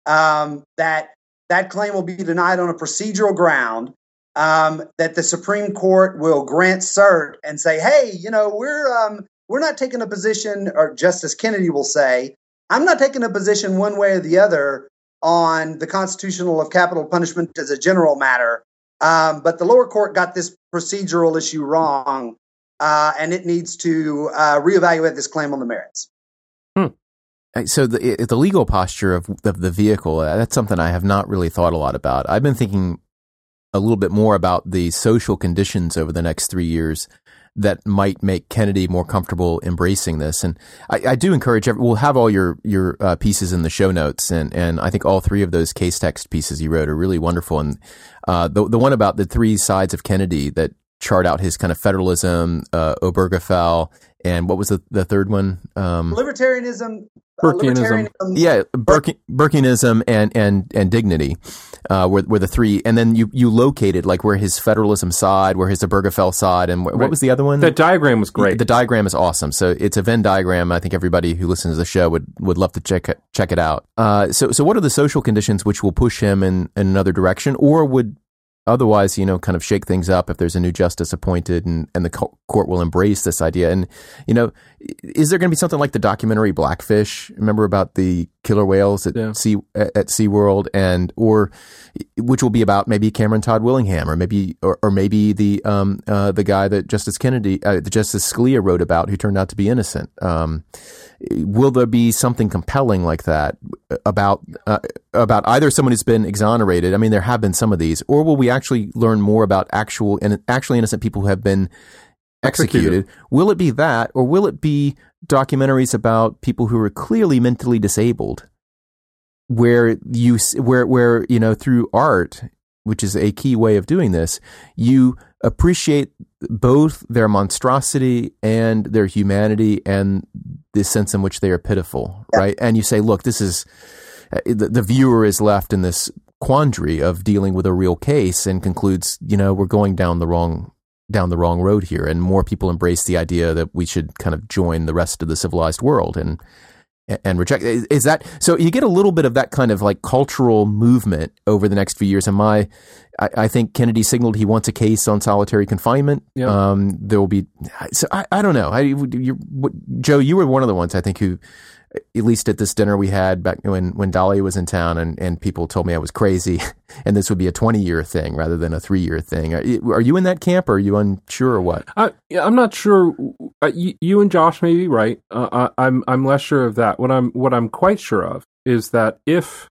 um, that that claim will be denied on a procedural ground um, that the Supreme Court will grant cert and say, hey, you know, we're um, we're not taking a position, or Justice Kennedy will say, I'm not taking a position one way or the other on the constitutional of capital punishment as a general matter. Um, but the lower court got this procedural issue wrong, uh, and it needs to uh, reevaluate this claim on the merits. Hmm. So the the legal posture of, of the vehicle that's something I have not really thought a lot about. I've been thinking a little bit more about the social conditions over the next three years that might make Kennedy more comfortable embracing this. And I, I do encourage every, we'll have all your, your uh, pieces in the show notes. And, and I think all three of those Casetext pieces you wrote are really wonderful. And uh, the, the one about the three sides of Kennedy that chart out his kind of federalism, uh, Obergefell, and what was the, the third one? Um, Libertarianism, Burkeanism. yeah, Burke, Burkeanism and and and dignity uh, were were the three, and then you you located like where his federalism side, where his Obergefell side, and wh- right. what was the other one? The diagram was great. The diagram is awesome. So it's a Venn diagram. I think everybody who listens to the show would would love to check it, check it out. Uh, so so what are the social conditions which will push him in, in another direction, or would otherwise, you know, kind of shake things up if there's a new justice appointed and, and the court will embrace this idea. And, you know, is there going to be something like the documentary Blackfish? Remember about the killer whales at yeah. Sea at SeaWorld and or which will be about maybe Cameron Todd Willingham or maybe or, or maybe the um uh, the guy that Justice Kennedy uh, Justice Scalia wrote about who turned out to be innocent. Um, will there be something compelling like that about uh, about either someone who's been exonerated? I mean, there have been some of these, or will we actually learn more about actual and actually innocent people who have been executed? executed? Will it be that, or will it be documentaries about people who are clearly mentally disabled, where you where where you know through art, which is a key way of doing this, you appreciate both their monstrosity and their humanity and the sense in which they are pitiful, yeah. right? And you say, look, this is uh, the, the viewer is left in this quandary of dealing with a real case and concludes, you know, we're going down the wrong down the wrong road here and more people embrace the idea that we should kind of join the rest of the civilized world and and reject is that so you get a little bit of that kind of like cultural movement over the next few years. And my I, I think Kennedy signaled he wants a case on solitary confinement. Yep. um, there will be so I, I don't know. I, you, Joe you were one of the ones I think who at least at this dinner we had back when when Dahlia was in town, and, and people told me I was crazy, (laughs) and this would be a twenty year thing rather than a three year thing. Are, are, you in that camp, or are you unsure, or what? Uh, I'm not sure. Uh, you, and Josh may be right. Uh, I, I'm I'm less sure of that. What I'm what I'm quite sure of is that if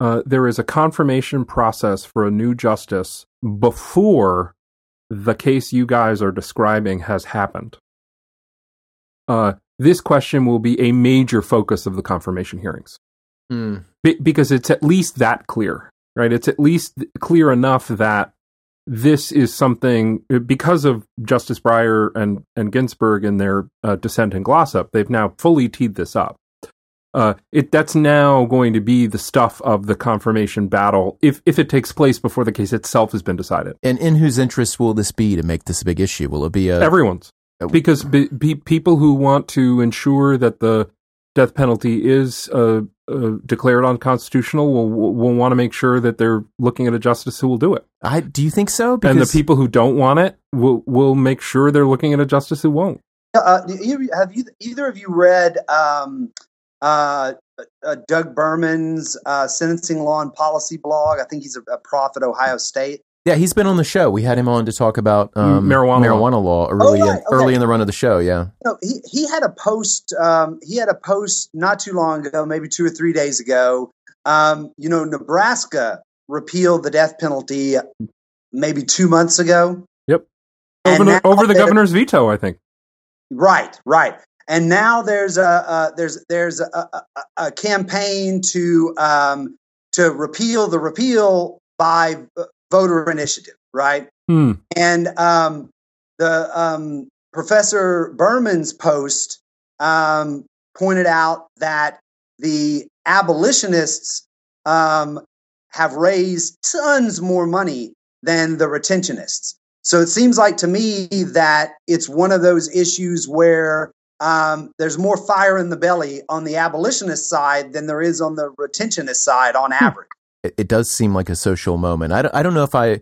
uh, there is a confirmation process for a new justice before the case you guys are describing has happened. Uh, this question will be a major focus of the confirmation hearings mm. Be- because it's at least that clear, right? It's at least clear enough that this is something because of Justice Breyer and and Ginsburg and their uh, dissent in Glossip. They've now fully teed this up. Uh, it that's now going to be the stuff of the confirmation battle if if it takes place before the case itself has been decided. And in whose interest will this be to make this a big issue? Will it be a everyone's? Uh, because be, be, people who want to ensure that the death penalty is uh, uh, declared unconstitutional will will want to make sure that they're looking at a justice who will do it. I do you think so? Because... And the people who don't want it will will make sure they're looking at a justice who won't. Uh, have you either of you read um, uh, uh, Doug Berman's sentencing law and policy blog? I think he's a, a prof at Ohio State. Yeah, he's been on the show. We had him on to talk about um, marijuana, marijuana law, law early, oh, right. in, okay. early in the run of the show. Yeah, you know, he he had a post. Um, he had a post not too long ago, maybe two or three days ago. Um, you know, Nebraska repealed the death penalty maybe two months ago. Yep, over the, over the governor's veto, I think. Right, right. And now there's a uh, there's there's a, a, a campaign to um, to repeal the repeal by voter initiative, right? Hmm. And um, the um, Professor Berman's post um, pointed out that the abolitionists um, have raised tons more money than the retentionists. So it seems like to me that it's one of those issues where um, there's more fire in the belly on the abolitionist side than there is on the retentionist side on hmm. average it, it does seem like a social moment. I don't, I don't know if I,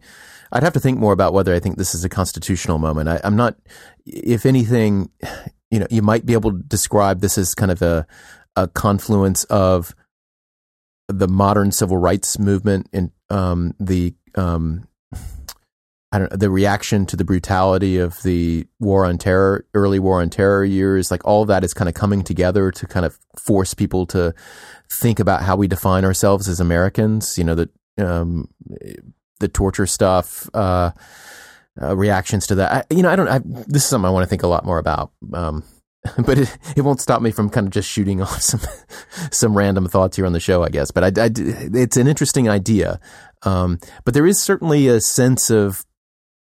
I'd have to think more about whether I think this is a constitutional moment. I, I'm not, if anything, (sighs) you know, you might be able to describe this as kind of a, a confluence of the modern civil rights movement and um, the um, the reaction to the brutality of the war on terror, early war on terror years, like all of that is kind of coming together to kind of force people to think about how we define ourselves as Americans. You know, the um, the torture stuff, uh, uh, reactions to that. I, you know, I don't. I, this is something I want to think a lot more about. Um, (laughs) but it, it won't stop me from kind of just shooting (laughs) off some some random thoughts here on the show, I guess. But I, I it's an interesting idea. Um, but there is certainly a sense of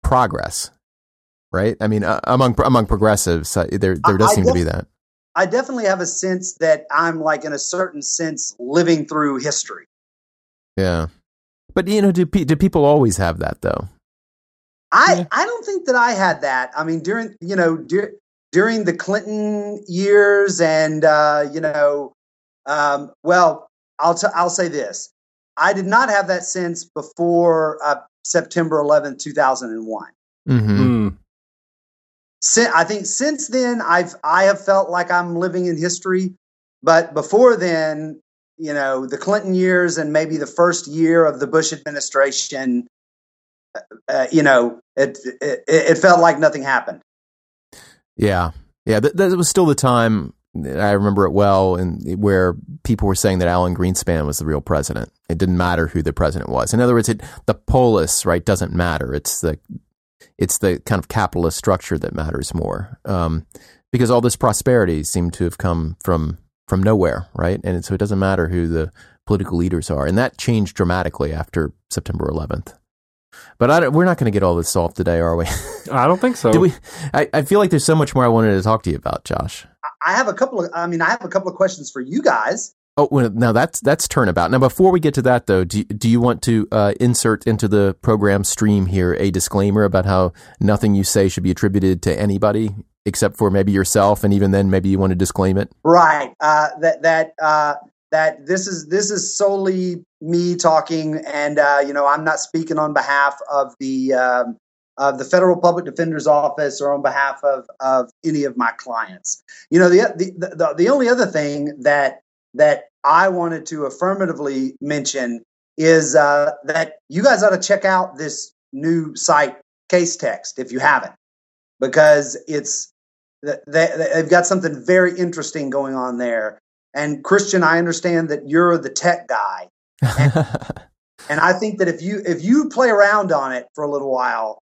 progress, right? I mean, uh, among among progressives, uh, there there does I seem def- to be that. I definitely have a sense that I'm like, in a certain sense, living through history. Yeah, but you know, do do people always have that though? I yeah. I don't think that I had that. I mean, during you know dur- during the Clinton years, and uh, you know, um, well, I'll t- I'll say this. I did not have that sense before uh, September 11th, 2001. Mm-hmm. Mm. Si- I think since then I've I have felt like I'm living in history, but before then, you know, the Clinton years and maybe the first year of the Bush administration, uh, you know, it, it it felt like nothing happened. Yeah, yeah. That, that was still the time. I remember it well, and where people were saying that Alan Greenspan was the real president. It didn't matter who the president was. In other words, it the polis right doesn't matter. It's the it's the kind of capitalist structure that matters more, um, because all this prosperity seemed to have come from from nowhere, right? And so it doesn't matter who the political leaders are, and that changed dramatically after September 11th. But we're not going to get all this solved today, are we? I don't think so. (laughs) Do we? I, I feel like there's so much more I wanted to talk to you about, Josh. I have a couple of I mean I have a couple of questions for you guys. Oh, well, now that's that's turnabout. Now, before we get to that, though, do you, do you want to uh, insert into the program stream here a disclaimer about how nothing you say should be attributed to anybody except for maybe yourself, and even then, maybe you want to disclaim it? Right. Uh, that that uh, that this is this is solely me talking, and uh, you know I'm not speaking on behalf of the um, of the Federal Public Defender's Office or on behalf of of any of my clients. You know the the the, the only other thing that that I wanted to affirmatively mention is uh, that you guys ought to check out this new site, Casetext if you haven't, because it's they, they've got something very interesting going on there. And Christian, I understand that you're the tech guy, (laughs) and, and I think that if you if you play around on it for a little while,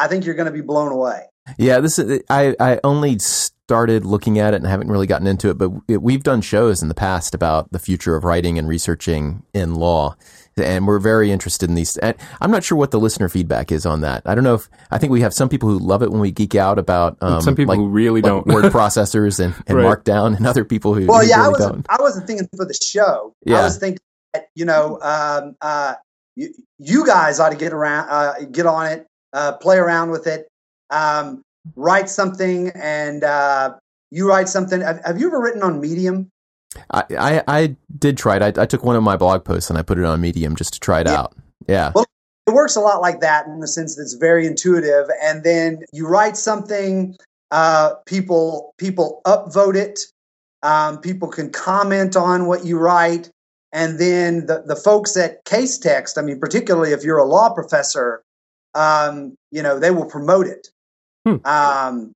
I think you're going to be blown away. Yeah, this is I I only started looking at it and haven't really gotten into it, but it, we've done shows in the past about the future of writing and researching in law. And we're very interested in these. And I'm not sure what the listener feedback is on that. I don't know if I think we have some people who love it when we geek out about um, some people like, who really like don't. word processors and, (laughs) and Right. Markdown, and other people who, Well, who yeah, I wasn't. don't. I wasn't thinking for the show. Yeah. I was thinking that you know, um, uh, you, you guys ought to get around, uh, get on it, uh, play around with it, um, write something, and uh, you write something. Have, have you ever written on Medium? I, I I did try it. I, I took one of my blog posts and I put it on Medium just to try it Yeah. out. Yeah. Well, It works a lot like that in the sense that it's very intuitive, and then you write something. Uh, people people upvote it. Um, people can comment on what you write, and then the the folks at Casetext. I mean, particularly if you're a law professor, um, you know they will promote it. Hmm. Um,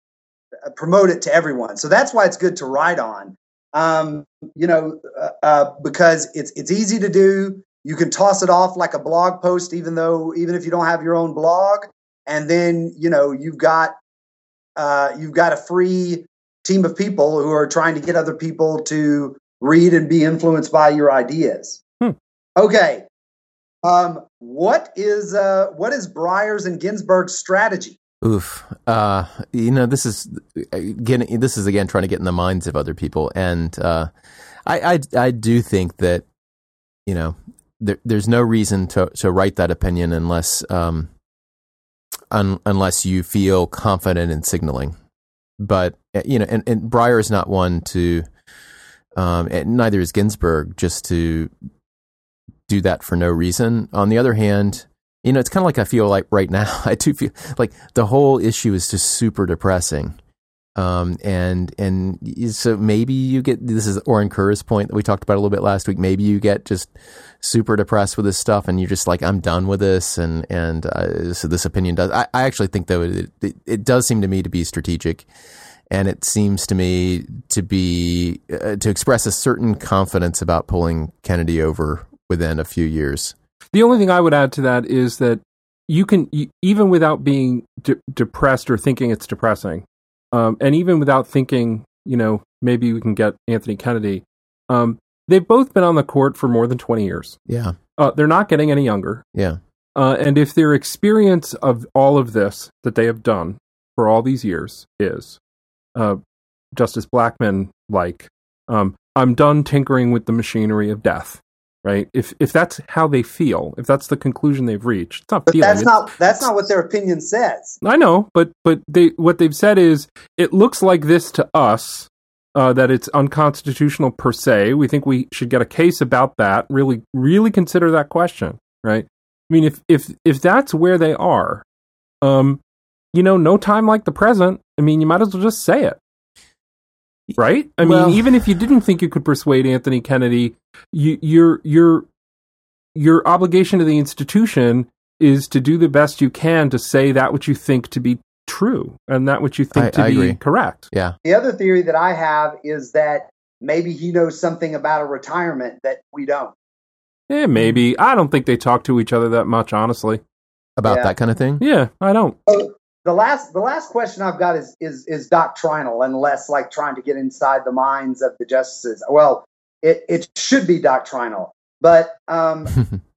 uh, promote it to everyone. So that's why it's good to write on. Um, you know, uh, uh, because it's it's easy to do. You can toss it off like a blog post, even though even if you don't have your own blog, and then you know you've got uh, you've got a free team of people who are trying to get other people to read and be influenced by your ideas. Hmm. Okay, um, what is uh, what is Breyer's and Ginsburg's strategy? Oof. Uh, you know, this is again. This is again trying to get in the minds of other people, and uh, I, I, I do think that you know there, there's no reason to to write that opinion unless um, un, unless you feel confident in signaling. But uh, you know, and, and Breyer is not one to, um, and neither is Ginsburg, just to do that for no reason. On the other hand, you know, it's kind of like I feel like right now. (laughs) I do feel like the whole issue is just super depressing. Um, and and so maybe you get this is Orin Kerr's point that we talked about a little bit last week. Maybe you get just super depressed with this stuff, and you're just like, I'm done with this, and and uh, so this opinion does. I, I actually think though it, it it does seem to me to be strategic, and it seems to me to be uh, to express a certain confidence about pulling Kennedy over within a few years. The only thing I would add to that is that you can, you, even without being de- depressed or thinking it's depressing, um, and even without thinking, you know, maybe we can get Anthony Kennedy, um, they've both been on the court for more than 20 years. Yeah, Uh, they're not getting any younger. yeah, Uh, and if their experience of all of this that they have done for all these years is uh, Justice Blackmun like, um, I'm done tinkering with the machinery of death. Right? If if that's how they feel, if that's the conclusion they've reached, it's not But feeling. that's it's- not that's not what their opinion says. I know, but but they what they've said is it looks like this to us, uh, that it's unconstitutional per se. We think we should get a case about that. Really, really consider that question, right? I mean, if if if that's where they are, um, you know, no time like the present. I mean, you might as well just say it, right? I well, mean, even if you didn't think you could persuade Anthony Kennedy, you, your your your obligation to the institution is to do the best you can to say that which you think to be true and that which you think I, to I be agree. correct. Yeah. The other theory that I have is that maybe he knows something about a retirement that we don't. Yeah, maybe. I don't think they talk to each other that much, honestly. About yeah. that kind of thing? Yeah, I don't. So the last the last question I've got is is is doctrinal and less like trying to get inside the minds of the justices. Well, it, it should be doctrinal. But um,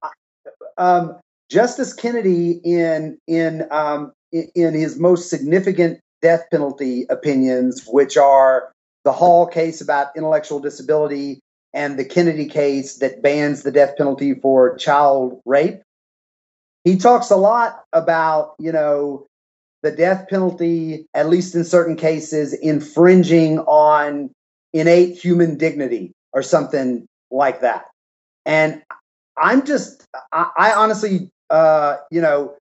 (laughs) um, Justice Kennedy in in um, in his most significant death penalty opinions, which are the Hall case about intellectual disability and the Kennedy case that bans the death penalty for child rape. He talks a lot about, you know, the death penalty, at least in certain cases, infringing on innate human dignity or something like that. And I'm just, I, I honestly, uh, you know,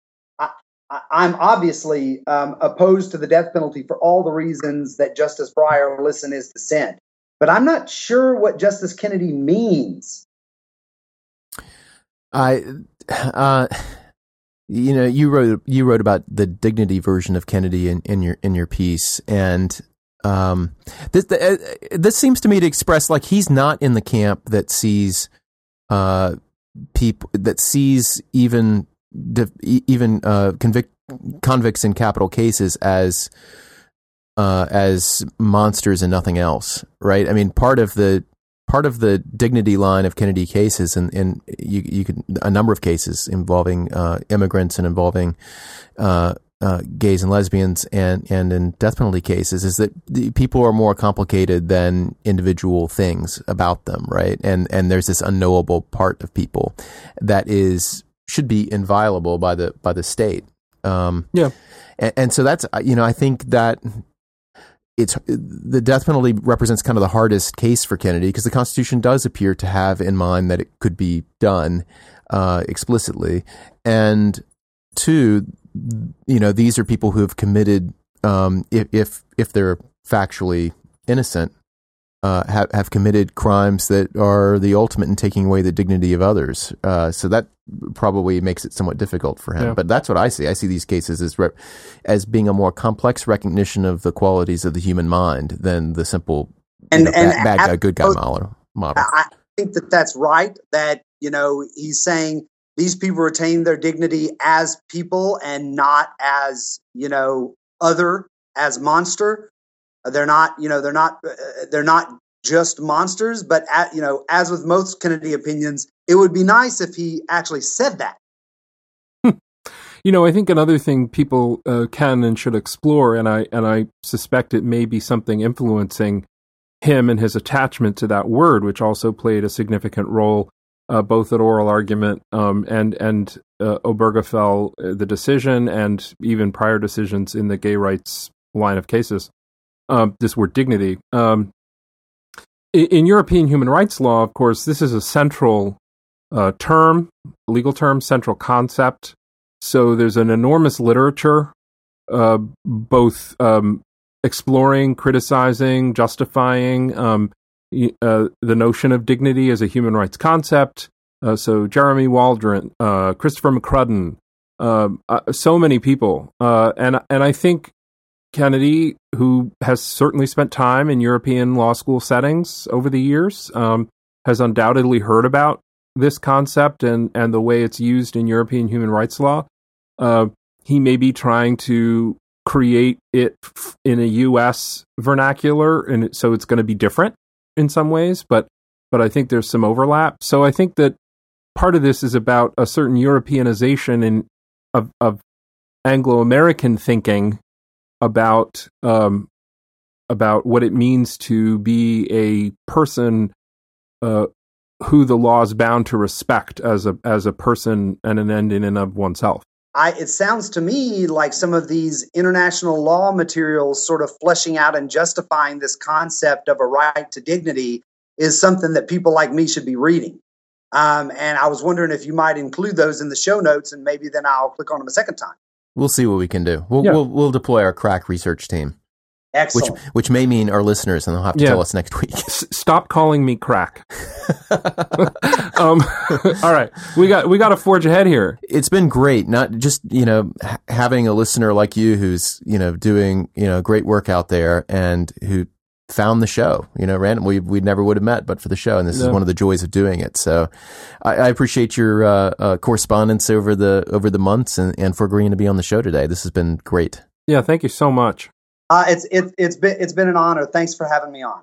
I'm obviously um, opposed to the death penalty for all the reasons that Justice Breyer lists in his dissent, but I'm not sure what Justice Kennedy means. I, uh, you know, you wrote you wrote about the dignity version of Kennedy in, in your in your piece, and um, this the, uh, this seems to me to express like he's not in the camp that sees uh, people that sees even even uh, convict convicts in capital cases as uh, as monsters and nothing else, right? I mean, part of the part of the dignity line of Kennedy cases, and, and you you could a number of cases involving uh, immigrants and involving uh, uh, gays and lesbians and, and in death penalty cases is that people are more complicated than individual things about them, right? And and there's this unknowable part of people that is should be inviolable by the by the state. Um, yeah, and, and so that's you know I think that it's the death penalty represents kind of the hardest case for Kennedy because the Constitution does appear to have in mind that it could be done uh, explicitly, and two, you know, these are people who have committed, um, if, if, if they're factually innocent, uh, have have committed crimes that are the ultimate in taking away the dignity of others. Uh, so that probably makes it somewhat difficult for him. Yeah. But that's what I see. I see these cases as rep- as being a more complex recognition of the qualities of the human mind than the simple and, know, and bad, bad guy, good guy model. model. I think that that's right. That you know he's saying these people retain their dignity as people and not as you know other as monster they're not you know they're not uh, they're not just monsters but at, you know as with most kennedy opinions it would be nice if he actually said that you know i think another thing people uh, can and should explore and i and i suspect it may be something influencing him and his attachment to that word which also played a significant role uh, both at oral argument um, and and uh, Obergefell, uh, the decision, and even prior decisions in the gay rights line of cases. Um, this word dignity. Um, in, European human rights law, of course, this is a central uh, term, legal term, central concept. So there's an enormous literature, uh, both um, exploring, criticizing, justifying um, uh, the notion of dignity as a human rights concept. Uh, so Jeremy Waldron, uh, Christopher McCrudden, uh, so many people, and and I think Kennedy, who has certainly spent time in European law school settings over the years, um, has undoubtedly heard about this concept and and the way it's used in European human rights law. Uh, he may be trying to create it in a U.S. vernacular, and so it's going to be different in some ways, but but I think there's some overlap. So I think that part of this is about a certain Europeanization in of, of Anglo American thinking about um, about what it means to be a person uh, who the law is bound to respect as a as a person and an end in and of oneself. I, it sounds to me like some of these international law materials sort of fleshing out and justifying this concept of a right to dignity is something that people like me should be reading. Um, and I was wondering if you might include those in the show notes, and maybe then I'll click on them a second time. We'll see what we can do. We'll, yeah. we'll, we'll deploy our crack research team. Excellent. Which, which may mean our listeners, and they'll have to yeah. tell us next week. S- stop calling me crack. (laughs) (laughs) um, (laughs) all right, we got we got to forge ahead here. It's been great, not just you know ha- having a listener like you who's you know doing you know great work out there and who found the show. You know, random we we never would have met but for the show, and this yeah. is one of the joys of doing it. So, I, I appreciate your uh, uh, correspondence over the over the months and, and for agreeing to be on the show today. This has been great. Yeah, thank you so much. Uh, it's it, it's been it's been an honor. Thanks for having me on.